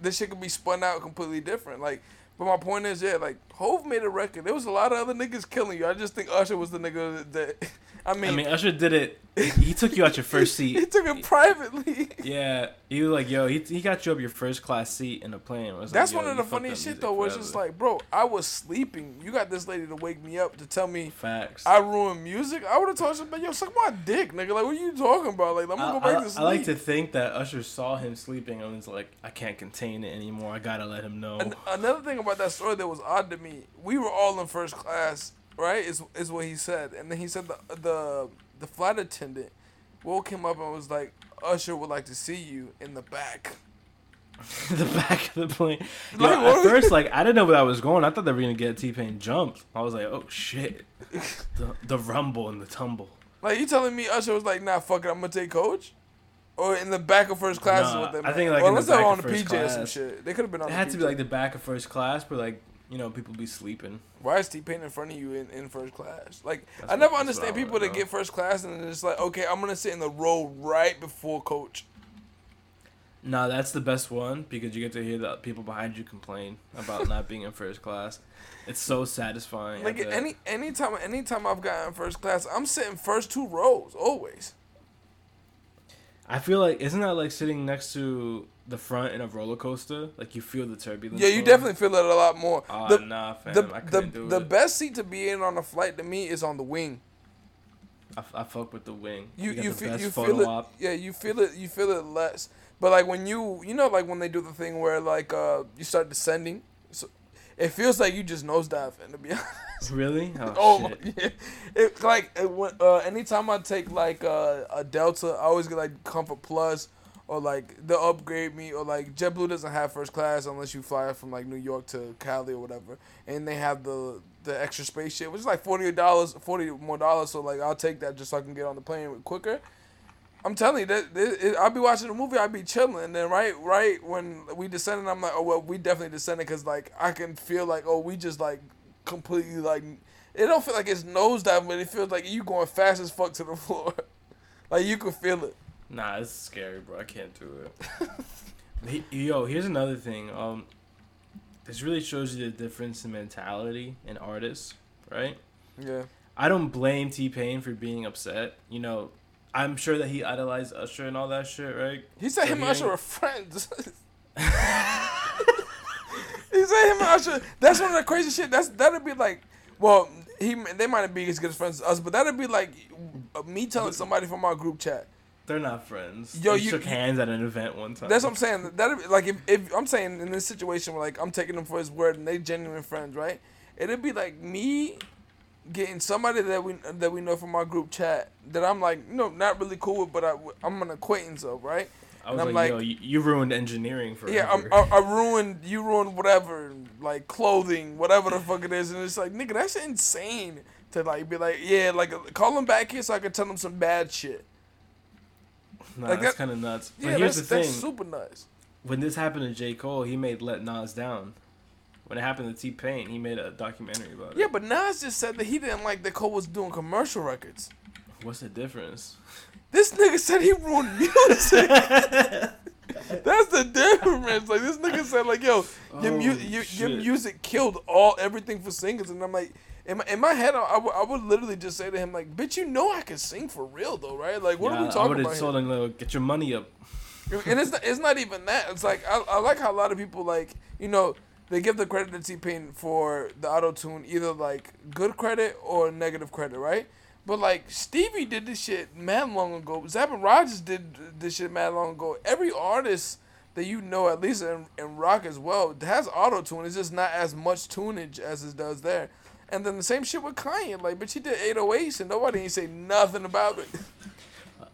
this shit could be spun out completely different. Like. But my point is, yeah, like Hove made a record. There was a lot of other niggas killing you. I just think Usher was the nigga that. I mean, I mean, Usher did it. He took you out your <laughs> first seat. he took it privately. Yeah, he was like, yo, he, he got you up your first class seat in a plane. Was like, That's yo, one of the funniest shit though, it's just like, bro, I was sleeping. You got this lady to wake me up to tell me facts. I ruined music. I would have told somebody, yo, suck my dick, nigga. Like, what are you talking about? Like, I'm gonna go I, back I- to sleep. I like to think that Usher saw him sleeping and was like, I can't contain it anymore. I gotta let him know. An- another thing about that story that was odd to me, we were all in first class, right? Is is what he said, and then he said the the the flight attendant woke him up and was like, Usher would like to see you in the back. <laughs> the back of the plane. Yo, Like, what at first, like I didn't know where I was going. I thought they were gonna get T Pain jumped. I was like, oh shit, the the rumble and the tumble. Like, you telling me Usher was like, nah, fuck it, I'm gonna take coach? Or in the back of first class Nah, what they I think, like, or in the unless they were back on the PJ or some shit. They could have been on It had to be like the back of first class, but like you know people be sleeping. Why is T Pain in front of you in, in first class? Like That's I never understand what I people that get first class and it's like, okay, I'm gonna sit in the row right before coach. Nah, that's the best one because you get to hear the people behind you complain about not being in first class. It's so satisfying. Like any anytime anytime I've gotten first class, I'm sitting first two rows always. I feel like isn't that like sitting next to the front in a roller coaster? Like you feel the turbulence. Yeah, you definitely feel it a lot more. Ah, the nah, fam. the I couldn't do it. the it. best seat to be in on a flight to me is on the wing. I, I fuck with the wing. You you the feel you photo feel it. op. Yeah, you feel it. You feel it less. But like when you you know like when they do the thing where like uh you start descending, so it feels like you just nosediving. To be <laughs> honest. Really? <laughs> Oh, Oh shit. yeah, it like it, uh, anytime I take like uh, a Delta, I always get like Comfort Plus or like they'll upgrade me or like JetBlue doesn't have first class unless you fly from like New York to Cali or whatever, and they have the the extra space shit, which is like forty dollars, 40 more dollars. So like I'll take that just so I can get on the plane quicker. I'm telling you that, that it, I'll be watching a movie, I'll be chilling, and then right, right when we descended, I'm like, oh well, we definitely descended because like I can feel like, oh, we just like completely like, it don't feel like it's nosedive, but it feels like you going fast as fuck to the <laughs> floor, like you can feel it. Nah, it's scary, bro. I can't do it. <laughs> He- Yo, here's another thing. Um, this really shows you the difference in mentality in artists, right? Yeah, I don't blame T Pain for being upset. You know, I'm sure that he idolized Usher and all that shit, right? he said So him and Usher ain't- are friends. <laughs> <laughs> he said him and Usher. That's one of the crazy shit. That's that'd be like, well, he they might not be as good as friends as us, but that'd be like uh, me telling somebody from our group chat. They're not friends. Yo, Yo, you- shook hands at an event one time. That's what I'm saying. That like if, if I'm saying in this situation where like I'm taking them for his word and they genuine friends, right? It'd be like me getting somebody that we that we know from our group chat that I'm like, you know, not really cool with, but I, I'm an acquaintance of, right? I was and I'm like, like- yo, you, ruined engineering for Yeah, I'm, I, I ruined you ruined whatever, like clothing, whatever the fuck it is, and it's like, nigga, that's insane to like be like, yeah, like call him back here so I can tell him some bad shit. nah, like that's that- kind of nuts. But Yeah, here's that's the thing: that's super nice. when this happened to J Cole, he made "Let Nas Down." When it happened to T Pain, he made a documentary about it. Yeah, but Nas just said that he didn't like that Cole was doing commercial records. What's the difference? This nigga said he ruined <laughs> music. <laughs> That's the difference. Like this nigga said, like, yo, your, mu- your, your music killed all everything for singers, and I'm like, in my, in my head, I, I, would, literally just say to him, like, bitch, you know I can sing for real though, right? Like, what are we Yeah, I talking would've told him, like, get your money up. And it's not, it's not even that. It's like I, I like how a lot of people like you know they give the credit to T Pain for the auto tune, either like good credit or negative credit, right? But like Stevie did this shit mad long ago. Zapp and Rogers did this shit mad long ago. Every artist that you know, at least in, in rock as well, has auto tune. It's just not as much tunage as it does there. And then the same shit with Kanye. Like, but she did 808s and nobody ain't say nothing about it. <laughs>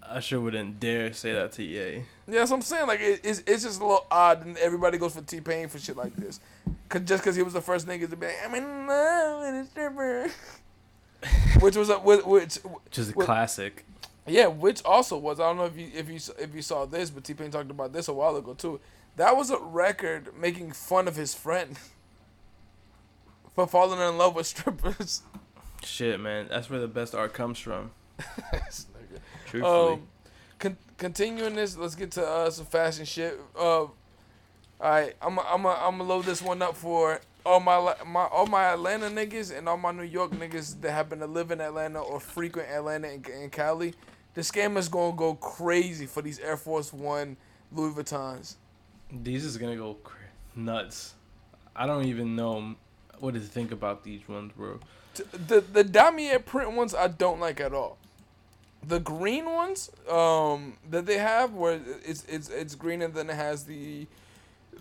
I sure wouldn't dare say that to EA. Yeah, that's what I'm saying. Like, it, it's, it's just a little odd, and everybody goes for T Pain for shit like this, Cause just because he was the first nigga to be like, I'm in love with a stripper, <laughs> which was a which, which Which is a Well- classic. yeah, which also was I don't know if you if you if you saw this, but T Pain talked about this a while ago too. That was a record making fun of his friend <laughs> for falling in love with strippers. Shit, man. That's where the best art comes from. <laughs> This. Truthfully. Um, con- continuing this, let's get to uh, some fashion shit. Uh, all right, I'm I'm I'm gonna load this one up for all my my all my Atlanta niggas and all my New York niggas that happen to live in Atlanta or frequent Atlanta and, and Cali. The scammers gonna go crazy for these Air Force One Louis Vuittons. These is gonna go cra- nuts. I don't even know what to think about these ones, bro. T- The the damier print ones I don't like at all. The green ones um, that they have, where it's it's it's green and then it has the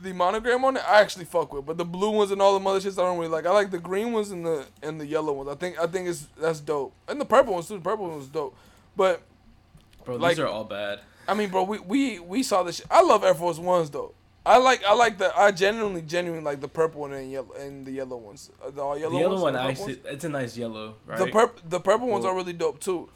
the monogram on it, I actually fuck with. But the blue ones and all the other shits, I don't really like. I like the green ones and the and the yellow ones. I think I think it's that's dope. And the purple ones too. The purple ones dope. But Bro, Like- these are all bad. I mean, bro, we we we saw this. Shit. I love Air Force Ones though. I like I like the I genuinely genuinely like the purple one and yellow and the yellow ones. Uh, the all yellow the yellow ones, one, the purple actually, ones. it's a nice yellow, right? The purp the purple ones Cool. are really dope too,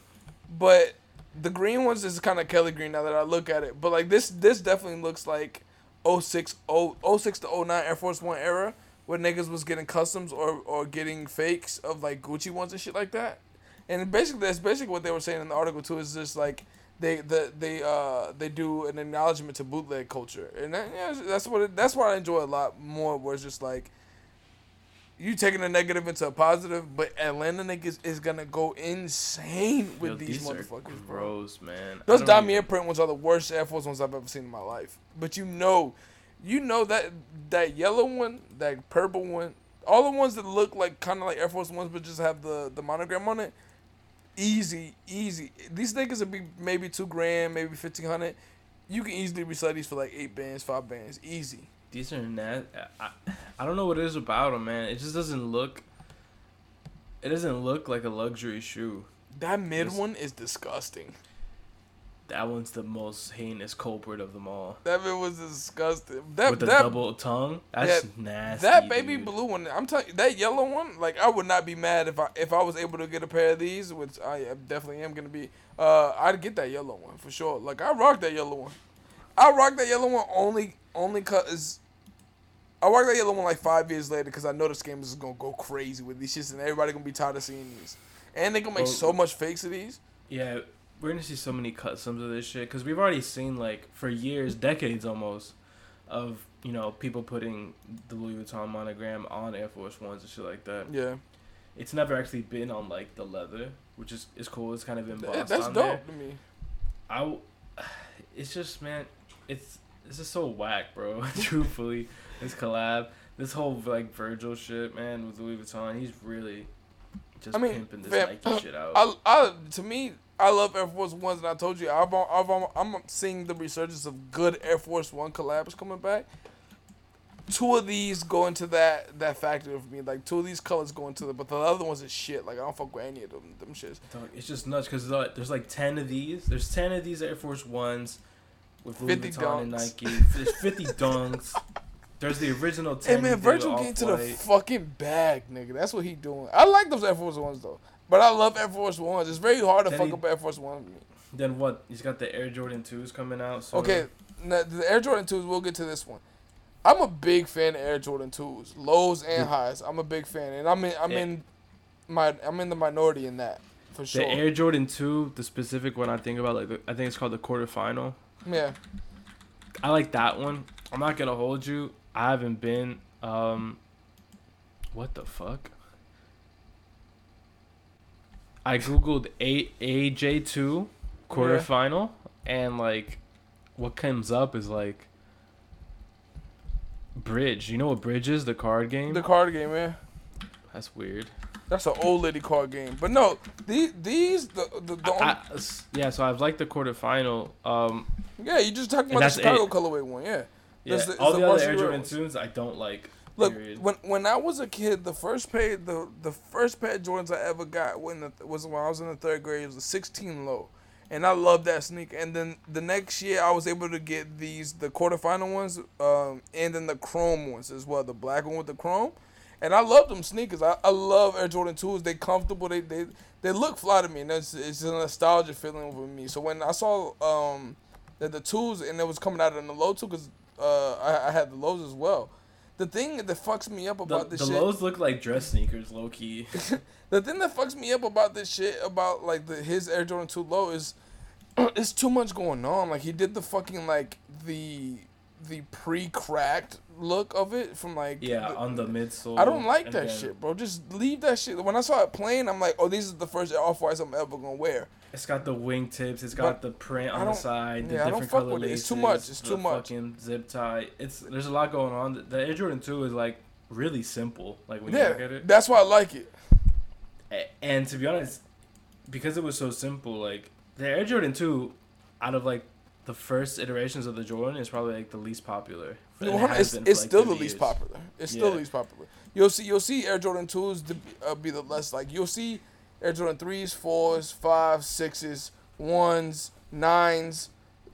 but the green ones is kind of Kelly green now that I look at it. But like this this definitely looks like 06, 0, 06 to 09 Air Force One era where niggas was getting customs or or getting fakes of like Gucci ones and shit like that. And basically that's basically what they were saying in the article too. Is just like they the they uh they do an acknowledgement to bootleg culture, and that, yeah, that's what it, that's what I enjoy a lot more. It's just like you taking a negative into a positive, but Atlanta niggas is gonna go insane with Yo, these, are motherfuckers, bro. gross, man. Those Damier even- print ones are the worst Air Force ones I've ever seen in my life. But you know, you know that that yellow one, that purple one, all the ones that look like kind of like Air Force ones, but just have the the monogram on it. Easy, easy. These niggas would be maybe two grand, maybe fifteen hundred. You can easily resell these for like eight bands, five bands, easy. These are not. I, I don't know what it is about them, man. It just doesn't look. It doesn't look like a luxury shoe. That mid This- one is disgusting. That one's the most heinous culprit of them all. That bit was disgusting. That With the that double tongue, that's that- nasty. that baby dude. blue one, I'm telling you, that yellow one, like I would not be mad if I if I was able to get a pair of these, which I definitely am gonna be. Uh, I'd get that yellow one for sure. Like I rock that yellow one. I rock that yellow one only only cause I rock that yellow one like five years later because I know the scammers is gonna go crazy with these shits and everybody gonna be tired of seeing these, and they gonna make Well- so much fakes of these. Yeah, we're gonna see so many customs of this shit because we've already seen like for years, decades almost, of you know people putting the Louis Vuitton monogram on Air Force Ones and shit like that. Yeah, It's never actually been on like the leather, which is is cool. It's kind of embossed Th- that's on dope there. to me. I, w- <sighs> it's just man, it's it's is so whack, bro. <laughs> Truthfully, this collab, this whole like Virgil shit, man, with Louis Vuitton, he's really just I mean, pimping this fam, Nike uh, shit out. I, I, to me, I love Air Force Ones, and I told you, I've, I've, I'm seeing the resurgence of good Air Force One collabs coming back. Two of these go into that that factor for me. Like two of these colors go into the, but the other ones is shit. Like I don't fuck with any of them. Them shits. It's just nuts because there's like ten of these. There's ten of these Air Force Ones with Louis 50 Vuitton and dunks. Nike. There's fifty <laughs> dunks. There's the original Hey man, Virgil getting to the fucking bag, nigga. That's what he doing. I like those Air Force Ones though, but I love Air Force Ones. It's very hard to Then fuck he- up Air Force One. with me. Then what? He's got the Air Jordan twos coming out. So Okay, now, the Air Jordan 2s, we'll get to this one. I'm a big fan of Air Jordan 2s, lows and highs. I'm a big fan, and I'm in I'm Yeah. in my I'm in the minority in that for sure. The Air Jordan two, the specific one I think about, like the, I think it's called the quarterfinal. Yeah, I like that one. I'm not gonna hold you. I haven't been. Um, what the fuck? I googled A AJ two quarterfinal, and like, what comes up is like Bridge. You know what Bridge is? The card game. The card game, man. That's weird. That's an old lady card game. But no, these these the the, the only, I, s- yeah, so I've liked the quarterfinal. Um, yeah, you just talking about the Chicago it. colorway one, yeah. yeah, It's the- it's all the the other Air Jordan I don't like. Look, period. when when I was a kid, the first pair the the first pair of Jordans I ever got when the, was when I was in the third grade. It was a 16 low, and I loved that sneaker. And then the next year, I was able to get these the quarterfinal ones, um, and then the chrome ones as well, the black one with the chrome. And I love them sneakers. I, I love Air Jordan 2s. They comfortable. They they they look fly to me, and that's it's a nostalgia feeling for me. So when I saw um that the twos and it was coming out in the low too, cause uh I, I had the lows as well. The thing that fucks me up the, about this the shit. lows look like dress sneakers, low key. <laughs> The thing that fucks me up about this shit about like the his Air Jordan 2 low is <clears throat> it's too much going on. Like he did the fucking like the the pre-cracked look of it from like Yeah, the- on the midsole. I don't like that then shit, bro. Just leave that shit. When I saw it playing, I'm like, oh, these is the first off whites I'm ever gonna wear. It's got the wingtips. It's got the print on the side. The yeah, I don't different fuck color with it. It's too laces, much. It's the too much. Fucking zip tie. It's there's a lot going on. The Air Jordan Two is like really simple. Like when you look at it. that's why I like it. And to be honest, because it was so simple, like the Air Jordan Two, out of like the first iterations of the Jordan, is probably like the least popular. And it It's, it's like, still the 30 least years. popular. It's still Yeah. the least popular. You'll see you'll see Air Jordan twos to be, uh, be the less like you'll see Air Jordan threes, fours, fives, sixes, ones, nines.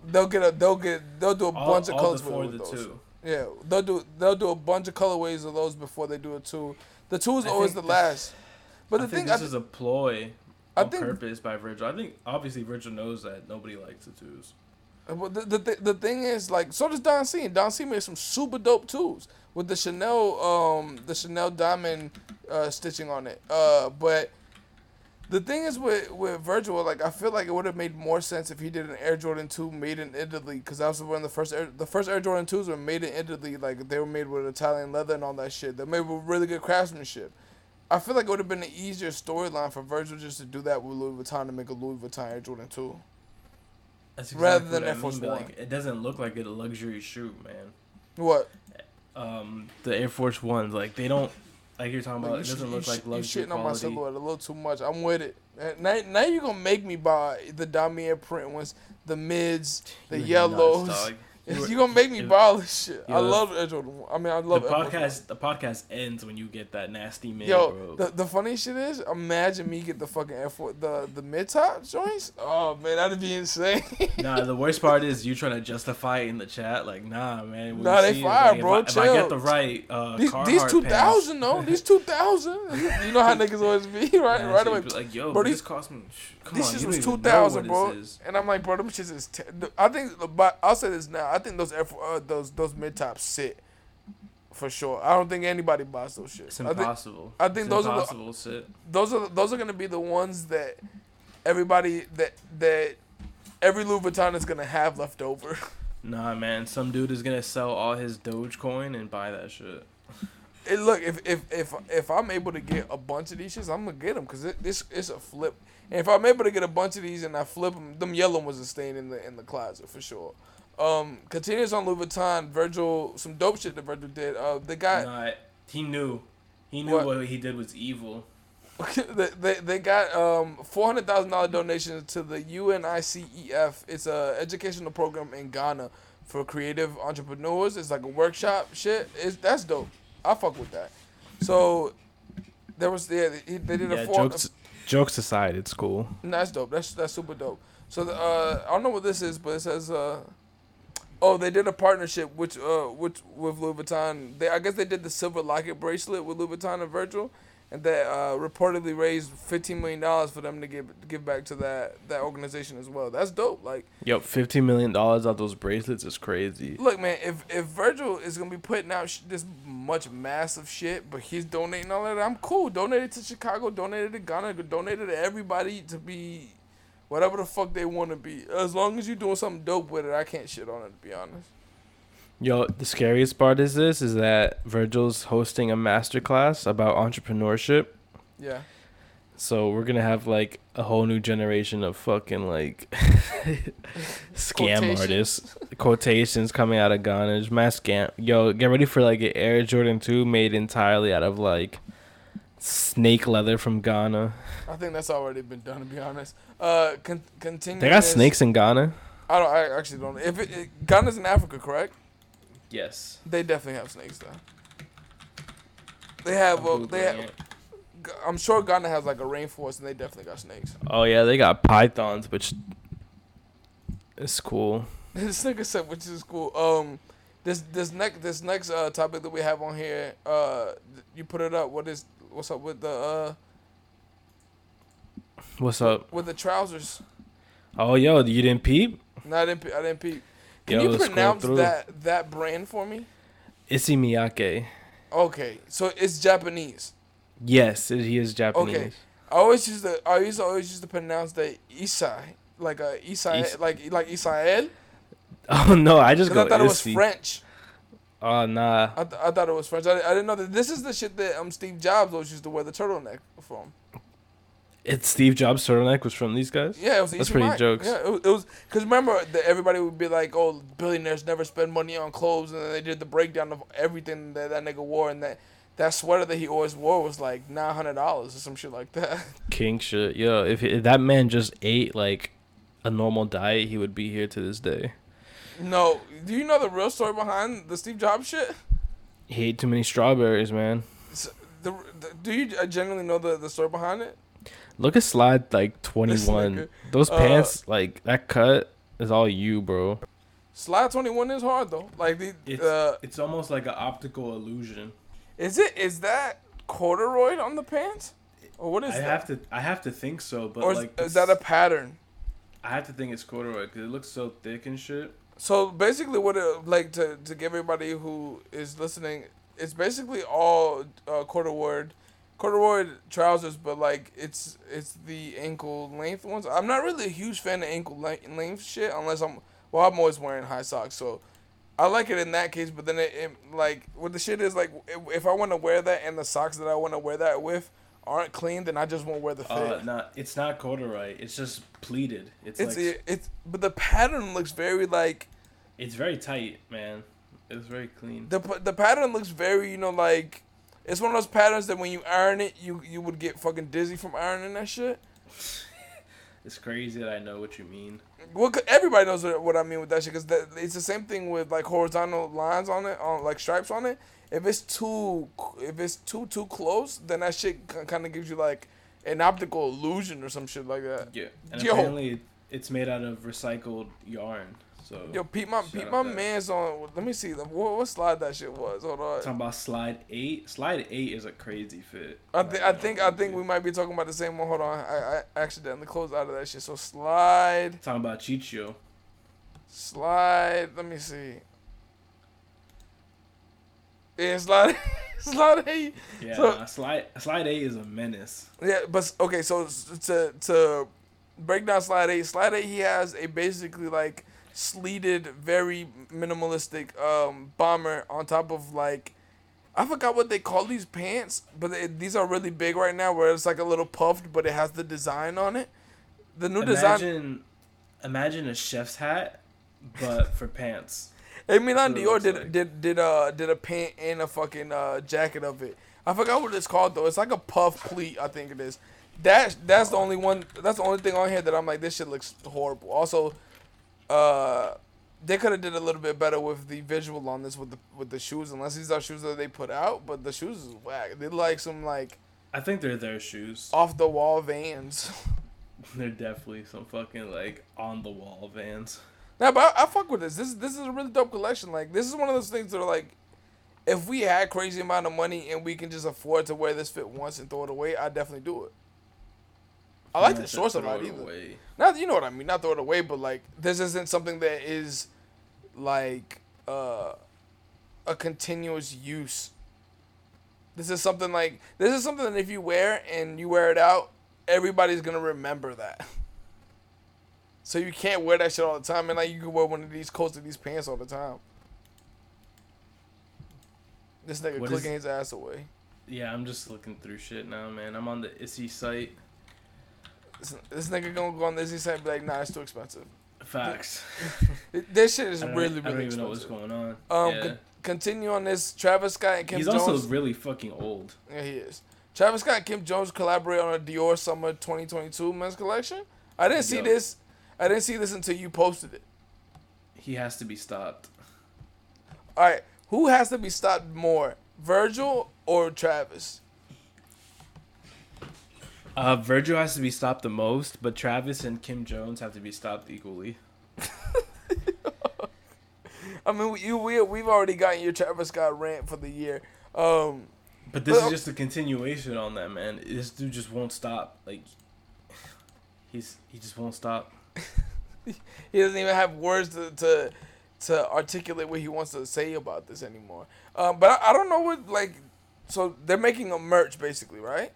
They'll get a they'll get they'll do a All, bunch of colors before with, the with those. two. Yeah, they'll do they'll do a bunch of colorways of those before they do a two. The two is I always the think last. But I the think thing, I, this is a ploy I on think- purpose by Virgil. I think obviously Virgil knows that nobody likes the twos. But the, the, the, thing is, like, so does Don C. And Don C made some super dope tools with the Chanel, um, the Chanel diamond uh, stitching on it. Uh, but the thing is with with Virgil, like, I feel like it would have made more sense if he did an Air Jordan two made in Italy, because that was one of the first Air, the first Air Jordan twos were made in Italy. Like, they were made with Italian leather and all that shit. They're made with really good craftsmanship. I feel like it would have been an easier storyline for Virgil just to do that with Louis Vuitton to make a Louis Vuitton Air Jordan two. That's Rather exactly than Air Force mean, One. Like, it doesn't look like a luxury shoe, man. What? Um, the Air Force Ones, like they don't, like you're talking Like, about. you It doesn't you look sh- like you luxury shitting on my silhouette a little too much. I'm with it. Now, now you're gonna make me buy the Damier print ones, the mids, the You're nuts, yellows. dog. You gonna make me all this shit. I love Jordan. I mean, I love Force podcast, the podcast ends when you get that nasty mid, Yo, bro. the, the funny shit is, imagine me get the fucking Air Force, the the mid top joints. Oh man, that'd be insane. nah, the worst part is you trying to justify it in the chat. Like, nah, man. Nah, they fire, like, bro, If I, if I get the right uh, these these two thousand though, these <laughs> two thousand. you know how niggas always be <laughs> right, right away. Like, yo, Bro, these- this cost me. Come These on, shits you was two thousand, bro. And I'm like, bro, them shits is. Te- I think, but I'll say this now. I think those Fo- uh, those those mid tops sit for sure. I don't think anybody buys those shits. It's I think impossible. I think It's those are the- impossible shit. those are those are gonna be the ones that everybody that that every Louis Vuitton is gonna have left over. <laughs> Nah, man. Some dude is gonna sell all his Dogecoin and buy that shit. It, look, if if if if I'm able to get a bunch of these shits, I'm gonna get them because it, this it's a flip. And if I'm able to get a bunch of these and I flip them, them yellow ones are staying in the in the closet for sure. Um, continues on Louis Vuitton. Virgil, some dope shit that Virgil did. Uh, the guy, Nah, he knew. He knew What? what, he did was evil. <laughs> they, they they got um four hundred thousand dollar donation to the UNICEF. It's a educational program in Ghana for creative entrepreneurs. It's like a workshop shit. It's that's dope. I fuck with that. So there was yeah they, they did a four. jokes, jokes aside, it's cool. No, that's dope. That's that's super dope. So the, uh, I don't know what this is, but it says uh, oh they did a partnership which uh which with Louis Vuitton. They I guess they did the silver locket bracelet with Louis Vuitton and Virgil, and they uh, reportedly raised fifteen million dollars for them to give give back to that that organization as well. That's dope. Like Yo, fifteen million dollars out those bracelets is crazy. look man, if if Virgil is gonna be putting out sh- this much massive shit, but he's donating all that, I'm cool. Donated to Chicago. donated to Ghana. donated to everybody to be whatever the fuck they want to be. As long as you're doing something dope with it, I can't shit on it. To be honest. Yo, the scariest part is this is that Virgil's hosting a masterclass about entrepreneurship. Yeah. So we're gonna have like a whole new generation of fucking like <laughs> scam Quotations. artists, quotations coming out of Ghana. There's mass scam. Yo, get ready for like an Air Jordan Two made entirely out of like snake leather from Ghana. I think that's already been done to be honest. Uh, con- continue. They got this- snakes in Ghana. I don't. I actually don't. If it, it Ghana's in Africa, correct? Yes. They definitely have snakes there. They have. Well, they. Have, I'm sure Ghana has like a rainforest, and they definitely got snakes. Oh yeah, they got pythons, which is cool. <laughs> this nigga said, which is cool. Um, this this next this next uh topic that we have on here. Uh, you put it up. What is what's up with the uh What's up? with the trousers? Oh yo, you didn't peep? No, I didn't. pe- I didn't peep. Can Yo, you pronounce that that brand for me? Issey Miyake. Okay, so it's Japanese. Yes, it- he is Japanese. Okay. I always used to. I used to always used to pronounce the Isai like a Isai Is- like like Isael <laughs> Oh no, I just because go I thought it was French. Oh nah. I, th- I thought it was French. I, I didn't know that this is the shit that um Steve Jobs always used to wear the turtleneck from. It's Steve Jobs turtleneck was from these guys. Yeah, it was That's pretty Mike. jokes. Yeah, it was- it was because remember that everybody would be like, "Oh, billionaires never spend money on clothes," and then they did the breakdown of everything that that nigga wore, and that that sweater that he always wore was like nine hundred dollars or some shit like that. <laughs> King shit. Yo, if, if that man just ate like a normal diet, he would be here to this day. No, do you know the real story behind the Steve Jobs shit? He ate too many strawberries, man. S- The, the, do you uh, genuinely know the, the story behind it? Look at slide like <laughs> twenty one. Those Uh, pants, like that cut, is all you, bro. Slide twenty one is hard though. Like the It's uh, it's almost like an optical illusion. is it is that corduroy on the pants, or what is I that? have to I have to think so, but or is, like is that a pattern? I have to think it's corduroy because it looks so thick and shit. So basically, what it like to to give everybody who is listening, it's basically all uh, corduroy, corduroy trousers, but like it's it's the ankle length ones. I'm not really a huge fan of ankle length, length shit unless I'm well, I'm always wearing high socks, so I like it in that case. But then it, it like what the shit is like if, I want to wear that and the socks that I want to wear that with aren't clean, then I just won't wear the fit. Uh, not it's not corduroy. It's just pleated. It's, it's like it's but the pattern looks very like it's very tight, man. It's very clean. the the pattern looks very you know like it's one of those patterns that when you iron it you you would get fucking dizzy from ironing that shit. <laughs> It's crazy that I know what you mean. Well, everybody knows what, what I mean with that shit because it's the same thing with like horizontal lines on it, on like stripes on it. If it's too if it's too too close, then that shit kind of gives you like an optical illusion or some shit like that. Yeah, and Yo. apparently it's made out of recycled yarn. So Yo, peep my Shout peep my that. man's on. Let me see the what, what slide that shit was. Hold on. talking about slide eight. Slide eight is a crazy fit. I think I think I think we might be talking about the same one. Hold on, I, I accidentally closed out of that shit. So slide, talking about Chicho. slide. Let me see. Yeah, slide, <laughs> slide eight. Yeah, So- nah, slide slide eight is a menace. Yeah, but okay. So to to break down slide eight, slide eight he has a basically like sleeted, very minimalistic um bomber on top of like. I forgot what they call these pants, but they, these are really big right now. Where it's like a little puffed, but it has the design on it. The new design. Imagine, imagine a chef's hat, but <laughs> for pants. Hey, Milan Dior did like. did did uh did a pant and a fucking uh jacket of it. I forgot what it's called though. It's like a puff pleat, I think it is. That that's the only one. That's the only thing on here that I'm like, this shit looks horrible. Also, uh, they could have did a little bit better with the visual on this with the with the shoes. Unless these are shoes that they put out, but the shoes is whack. They like some like I think they're their shoes. off the wall Vans. <laughs> They're definitely some fucking like on the wall vans. Nah, but I, I fuck with this. This this is a really dope collection. Like this is one of those things that are like, if we had crazy amount of money and we can just afford to wear this fit once and throw it away, I'd definitely do it. I like to shorts a throw it either. away. Not you know what I mean. Not throw it away, but like this isn't something that is like uh, a continuous use. This is something like this is something that if you wear and you wear it out, everybody's gonna remember that. <laughs> So you can't wear that shit all the time, and like you can wear one of these coats or these pants all the time. This nigga What is- clicking his ass away. Yeah, I'm just looking through shit now, man. I'm on the Issey site. This, this nigga gonna go on this site and be like, nah, it's too expensive. Facts. This shit is really, really, I don't even know what's going on. Um, yeah. con- continue on this. Travis Scott and Kim Jones. He's Jones. also really fucking old. yeah, he is. Travis Scott and Kim Jones collaborate on a Dior Summer 2022 men's collection. I didn't see Yo. this. I didn't see this until you posted it. He has to be stopped. All right, who has to be stopped more, Virgil or Travis? Uh, Virgil has to be stopped the most, but Travis and Kim Jones have to be stopped equally. <laughs> I mean, we- you we we've already gotten your Travis Scott rant for the year. Um, But this Well- is just a continuation on that, man. This dude just won't stop. Like, he's he just won't stop. <laughs> he doesn't even have words to to, to articulate what he wants to say about this anymore. Um, but I, I don't know what like. So they're making a merch basically, right?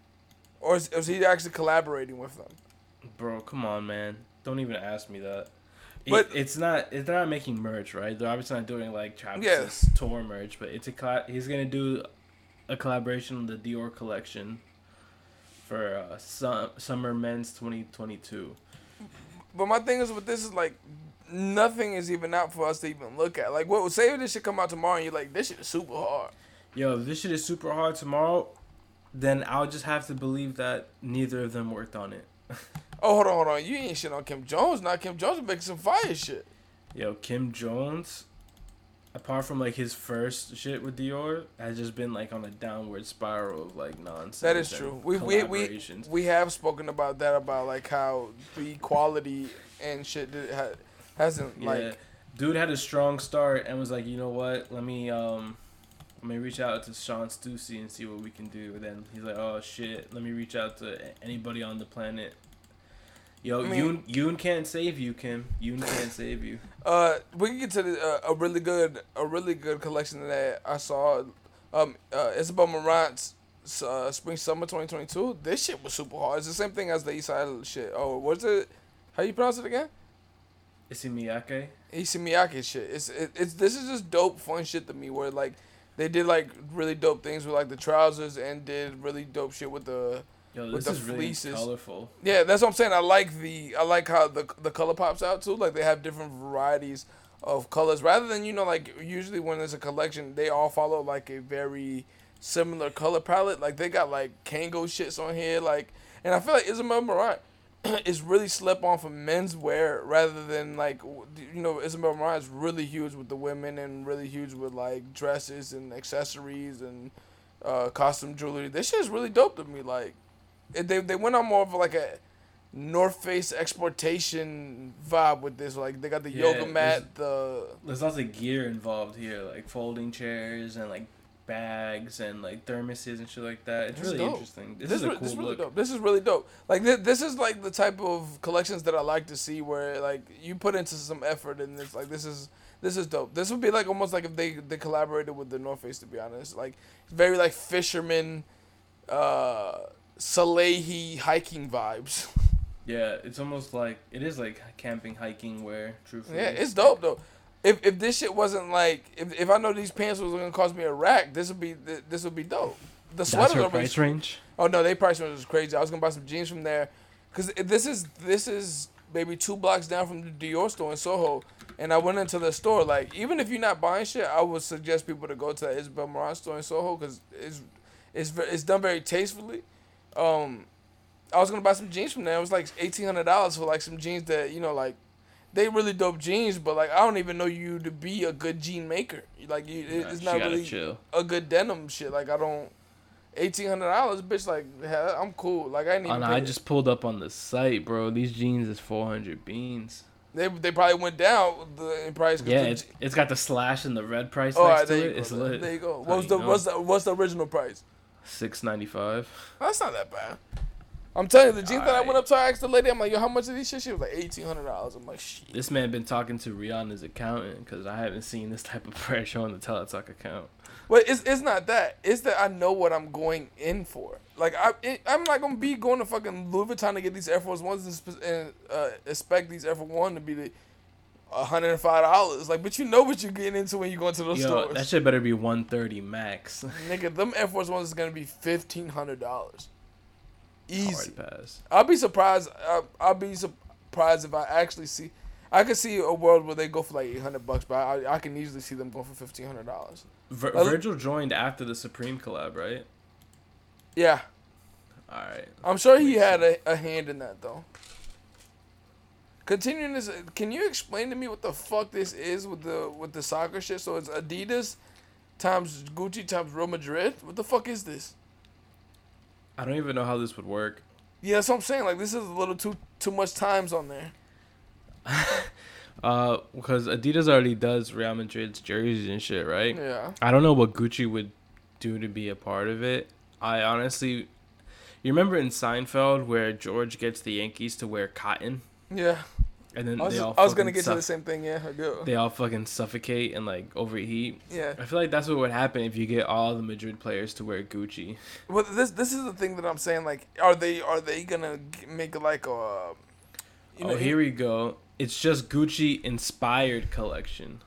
Or is, is he actually collaborating with them? Bro, come on, man. Don't even ask me that. It- But- it's not. They're not making merch, right? They're obviously not doing like Travis's Yes. tour merch, but it's a colla- he's gonna do a collaboration on the Dior collection for uh, sum- summer men's 2022. But my thing is with this is like nothing is even out for us to even look at. Like, what say if this shit come out tomorrow and you're like, this shit is super hard. Yo, if this shit is super hard tomorrow, then I'll just have to believe that neither of them worked on it. <laughs> Oh, hold on, hold on. You ain't shit on Kim Jones. Now Kim Jones making some fire shit. Yo, Kim Jones, apart from like his first shit with Dior, has just been like on a downward spiral of like nonsense. That is true. We we, we we have spoken about that about like how the quality and shit did, ha, hasn't yeah, like dude had a strong start and was like, you know what? Let me um, let me reach out to Shawn Stussy and see what we can do. And then he's like, oh shit, let me reach out to anybody on the planet. Yo, I mean- Yoon Yoon can't save you, Kim. Yoon can't save you. <laughs> uh we can get to the, uh, a really good a really good collection that I saw. Um, uh, Isabel Marant's uh, spring summer 2022. This shit was super hard. It's the same thing as the Eastside shit. Oh, what's it? How you pronounce it again? Issey Miyake. Issey Miyake shit. It's it, it's this is just dope fun shit to me where like they did like really dope things with like the trousers and did really dope shit with the Yo, With the is really fleeces. colorful. yeah that's what I'm saying. I like the I like how the the color pops out too. Like they have different varieties of colors rather than you know like usually when there's a collection they all follow like a very similar color palette. Like they got like Kangol shits on here like and I feel like Isabel Marant <clears throat> is really slept on for men's wear rather than like you know Isabel Marant is really huge with the women and really huge with like dresses and accessories and uh, costume jewelry. This shit is really dope to me. Like they they went on more of like a North Face exportation vibe with this. Like they got the Yeah, yoga there's- mat, the There's lots of gear involved here, like folding chairs and like bags and like thermoses and shit like that. It's This really dope. interesting. This, this, is a cool this really look. dope. This is really dope. Like this, this is like the type of collections that I like to see where like you put into some effort and it's like this is this is dope. This would be like almost like if they they collaborated with the North Face to be honest. Like very like fisherman uh Salehi hiking vibes. <laughs> Yeah, it's almost like it is like camping, hiking wear. Truthfully, yeah, it's dope though. If if this shit wasn't like if, if I know these pants was gonna cost me a rack, this would be this would be dope. The That's are really price range. Oh no, they price range was crazy. I was gonna buy some jeans from there, cause this is this is maybe two blocks down from the Dior store in Soho, and I went into the store. Like even if you're not buying shit, I would suggest people to go to the Isabel Marant store in Soho, cause it's it's it's done very tastefully. Um, I was gonna buy some jeans from there. It was like eighteen hundred dollars for like some jeans that you know like. They really dope jeans, but like I don't even know you to be a good jean maker. Like you, it- it's not really chill. a good denim shit. Like I don't eighteen hundred dollars, bitch. Like hell, I'm cool. Like I ain't Oh, no, I just pulled up on the site, bro. These jeans is four hundred beans. they they probably went down the in price. Yeah, it's, it's got the slash and the red price oh, next there to it. go. It's then. lit. There you go. How What was the what's the what's the original price? Six ninety five. That's not that bad. I'm telling you, the jeans that I went up to, I asked the lady, I'm like, yo, how much are these shit? She was like eighteen hundred dollars. I'm like, shit. This man been talking to Rihanna's accountant because I haven't seen this type of <laughs> pressure on the Teletalk account. But it's it's not that. It's that I know what I'm going in for. Like I it, I'm not gonna be going to fucking Louis Vuitton to get these Air Force Ones and, and uh, expect these Air Force One to be the hundred and five dollars. Like, but you know what you're getting into when you go into those Yo, stores. that shit better be one thirty max. Nigga, them Air Force Ones is gonna be fifteen hundred dollars. Easy. Pass. I'll be surprised. I'll, I'll be surprised if I actually see. I could see a world where they go for like eight hundred bucks, but I, I can easily see them going for fifteen hundred dollars. Vir- Uh, Virgil joined after the Supreme collab, right? Yeah, All right. I'm sure he had a, a hand in that though. Continuing this, can you explain to me what the fuck this is with the with the soccer shit? So it's Adidas times Gucci times Real Madrid. What the fuck is this? I don't even know how this would work. Yeah, that's what I'm saying. Like this is a little too too much times on there. <laughs> Uh, because Adidas already does Real Madrid's jerseys and shit, right? Yeah. I don't know what Gucci would do to be a part of it. I honestly, you remember in Seinfeld where George gets the Yankees to wear cotton, Yeah. And then I was, they all I was gonna get to the same thing. Yeah, I do. They all fucking suffocate and like overheat. Yeah. I feel like that's what would happen if you get all the Madrid players to wear Gucci. Well, this this is the thing that I'm saying. Like, are they are they gonna make like a? You oh, know, oh, here we go. It's just Gucci inspired collection.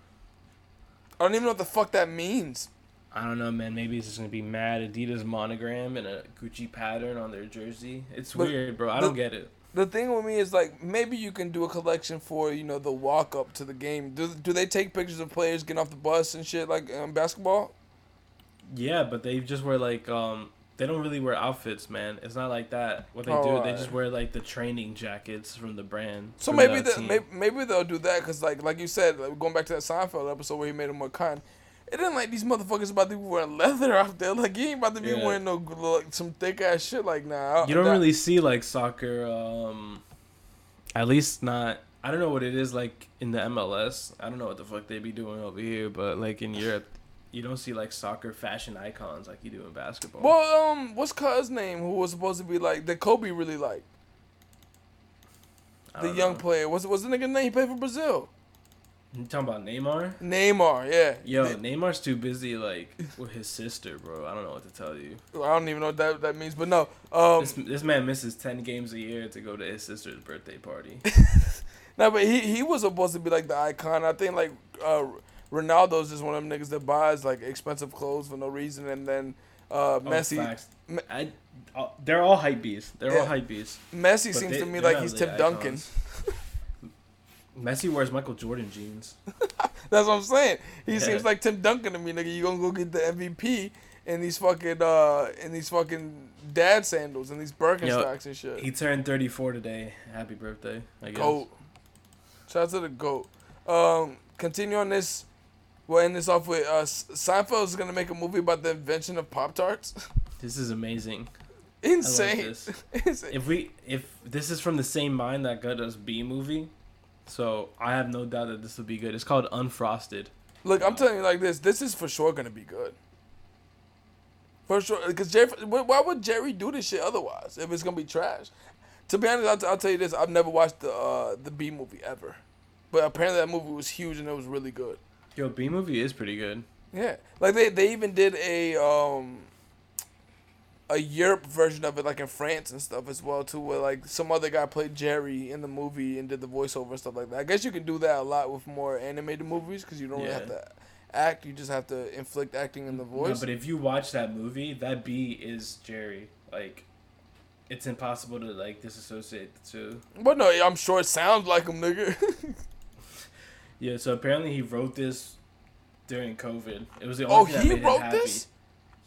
I don't even know what the fuck that means. I don't know, man. Maybe it's just gonna be mad Adidas monogram and a Gucci pattern on their jersey. It's But weird, bro. I don't get it. The thing with me is like maybe you can do a collection for you know the walk up to the game. Do do they take pictures of players getting off the bus and shit like um, basketball? Yeah, but they just wear like um they don't really wear outfits, man. It's not like that. What they Oh, do, they just wear like the training jackets from the brand. So maybe the maybe maybe they'll do that because like like you said like, going back to that Seinfeld episode where he made him more kind. It ain't like these motherfuckers about to be wearing leather out there. Like you ain't about to be Yeah. wearing no like, some thick ass shit like nah. you don't that- really see like soccer um at least not I don't know what it is like in the MLS. I don't know what the fuck they be doing over here, but like in Europe, you don't see like soccer fashion icons like you do in basketball. Well, um, what's Cuz name? Who was supposed to be like that? Kobe really liked the young know. player. What's what's the nigga name? He played for Brazil. You talking about Neymar? Neymar. Yeah. Yo, Th- Neymar's too busy like with his sister, bro. I don't know what to tell you. I don't even know what that that means, but no. Um, This, this man misses ten games a year to go to his sister's birthday party. <laughs> no, but he he was supposed to be like the icon. I think like uh, Ronaldo's just one of them niggas that buys like expensive clothes for no reason, and then uh, Oh, Messi. Me- I, uh, they're all hype beasts. They're Yeah. all hype beasts. Messi But seems they- to me like he's Tim Duncan. icons. Messi wears Michael Jordan jeans. <laughs> That's what I'm saying. He Yeah. seems like Tim Duncan to me, nigga. You gonna go get the MVP in these fucking uh in these fucking dad sandals and these Birkenstocks and shit. He turned 34 today. Happy birthday, I guess. Goat. Shout out to the goat. Um, continue on this. We'll end this off with uh, Seinfeld is gonna make a movie about the invention of Pop Tarts. <laughs> This is amazing. Insane. <laughs> Insane. If we if this is from the same mind that got us Bee Movie, so I have no doubt that this will be good. It's called Unfrosted. Look, I'm telling you like this. This is for sure gonna be good. For sure, because Jerry. Why would Jerry do this shit otherwise? If it's gonna be trash. To be honest, I'll, t- I'll tell you this. I've never watched the uh, the Bee Movie ever, but apparently that movie was huge and it was really good. Yo, Bee Movie is pretty good. Yeah, like they they even did a um a Europe version of it, like in France and stuff as well too, where like some other guy played Jerry in the movie and did the voiceover and stuff like that. I guess you can do that a lot with more animated movies because you don't really have to act; you just have to inflict acting in the No, voice. but if you watch that movie, that B is Jerry. Like, it's impossible to like disassociate the two. But no, I'm sure it sounds like him, nigga. <laughs> Yeah. So apparently he wrote this during COVID. It was the oh, only thing that he made him wrote happy. this.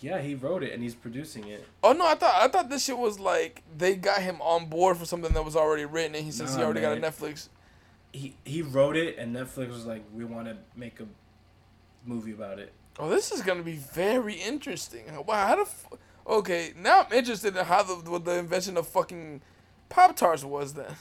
Yeah, he wrote it and he's producing it. Oh no, I thought I thought this shit was like they got him on board for something that was already written, and he says he Nah, already got a. Netflix. He he wrote it and Netflix was like, we want to make a movie about it. Oh, this is gonna be very interesting. Wow, how the f- okay? Now I'm interested in how the what the invention of fucking Pop Tarts was then.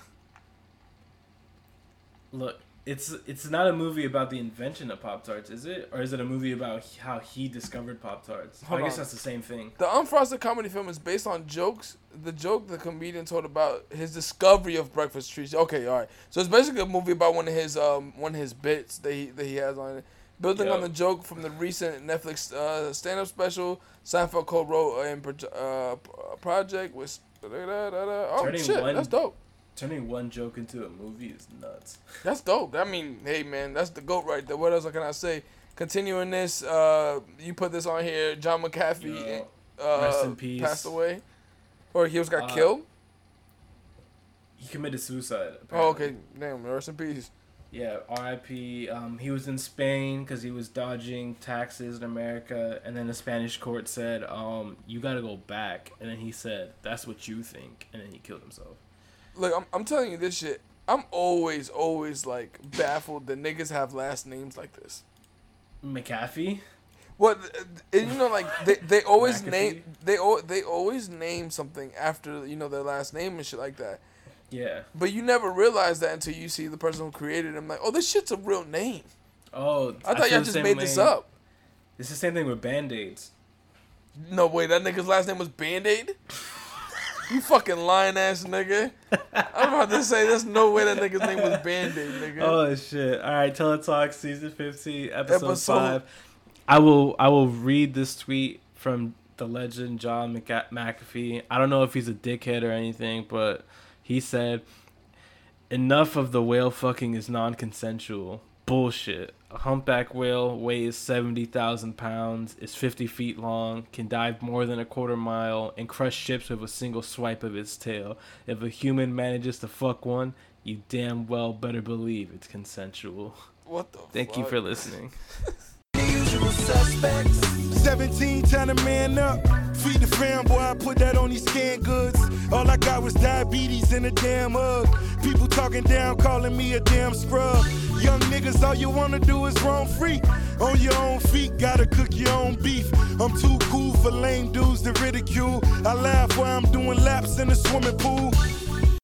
Look, it's it's not a movie about the invention of Pop Tarts, is it? Or is it a movie about how he discovered Pop Tarts? I guess on. that's the same thing. The unfrosted comedy film is based on jokes. The joke the comedian told about his discovery of breakfast treats. Okay, all right. So it's basically a movie about one of his um one of his bits that he that he has on it. Building on the joke from the recent Netflix uh, stand-up special, Seinfeld co-wrote and pro- uh, project with. Oh Turning shit, one- that's dope. Turning one joke into a movie is nuts. <laughs> That's dope. I mean, hey man, that's the goat right there. What else can I say? Continuing this, uh, you put this on here. John McAfee Yo, uh, rest in peace. passed away, or he was got Uh, killed. He committed suicide. Oh, okay. Damn. Rest in peace. Yeah, R.I.P. Um, he was in Spain because he was dodging taxes in America, and then the Spanish court said, um, "You got to go back." And then he said, "That's what you think," and then he killed himself. Look, I'm, I'm telling you this shit. I'm always, always like baffled that niggas have last names like this. McAfee. What and you know, like they, they <laughs> always McAfee? name they they always name something after you know their last name and shit like that. Yeah. But you never realize that until you see the person who created him. Like, oh, this shit's a real name. Oh, I thought y'all just made this up. It's the same thing with band aids. No way, that nigga's last name was Band Aid. <laughs> you fucking lying ass nigga. I'm about to say there's no way that nigga's name was Band Aid, nigga. Oh shit! All right, Teletalk season fifteen, episode, Episode- five. I will I will read this tweet from the legend John McA- McAfee. I don't know if he's a dickhead or anything, but he said, "Enough of the whale fucking is non-consensual bullshit. A humpback whale weighs seventy thousand pounds, is fifty feet long, can dive more than a quarter mile, and crush ships with a single swipe of its tail. If a human manages to fuck one." You damn well better believe it's consensual. what the Thank you for listening. The usual suspects. 17, time to man up. Feed the fam, boy, I put that on these canned goods. All I got was diabetes and a damn hug. People talking down, calling me a damn scrub. Young niggas, all you wanna do is roam free. On your own feet, gotta cook your own beef. I'm too cool for lame dudes to ridicule. I laugh while I'm doing laps in the swimming pool.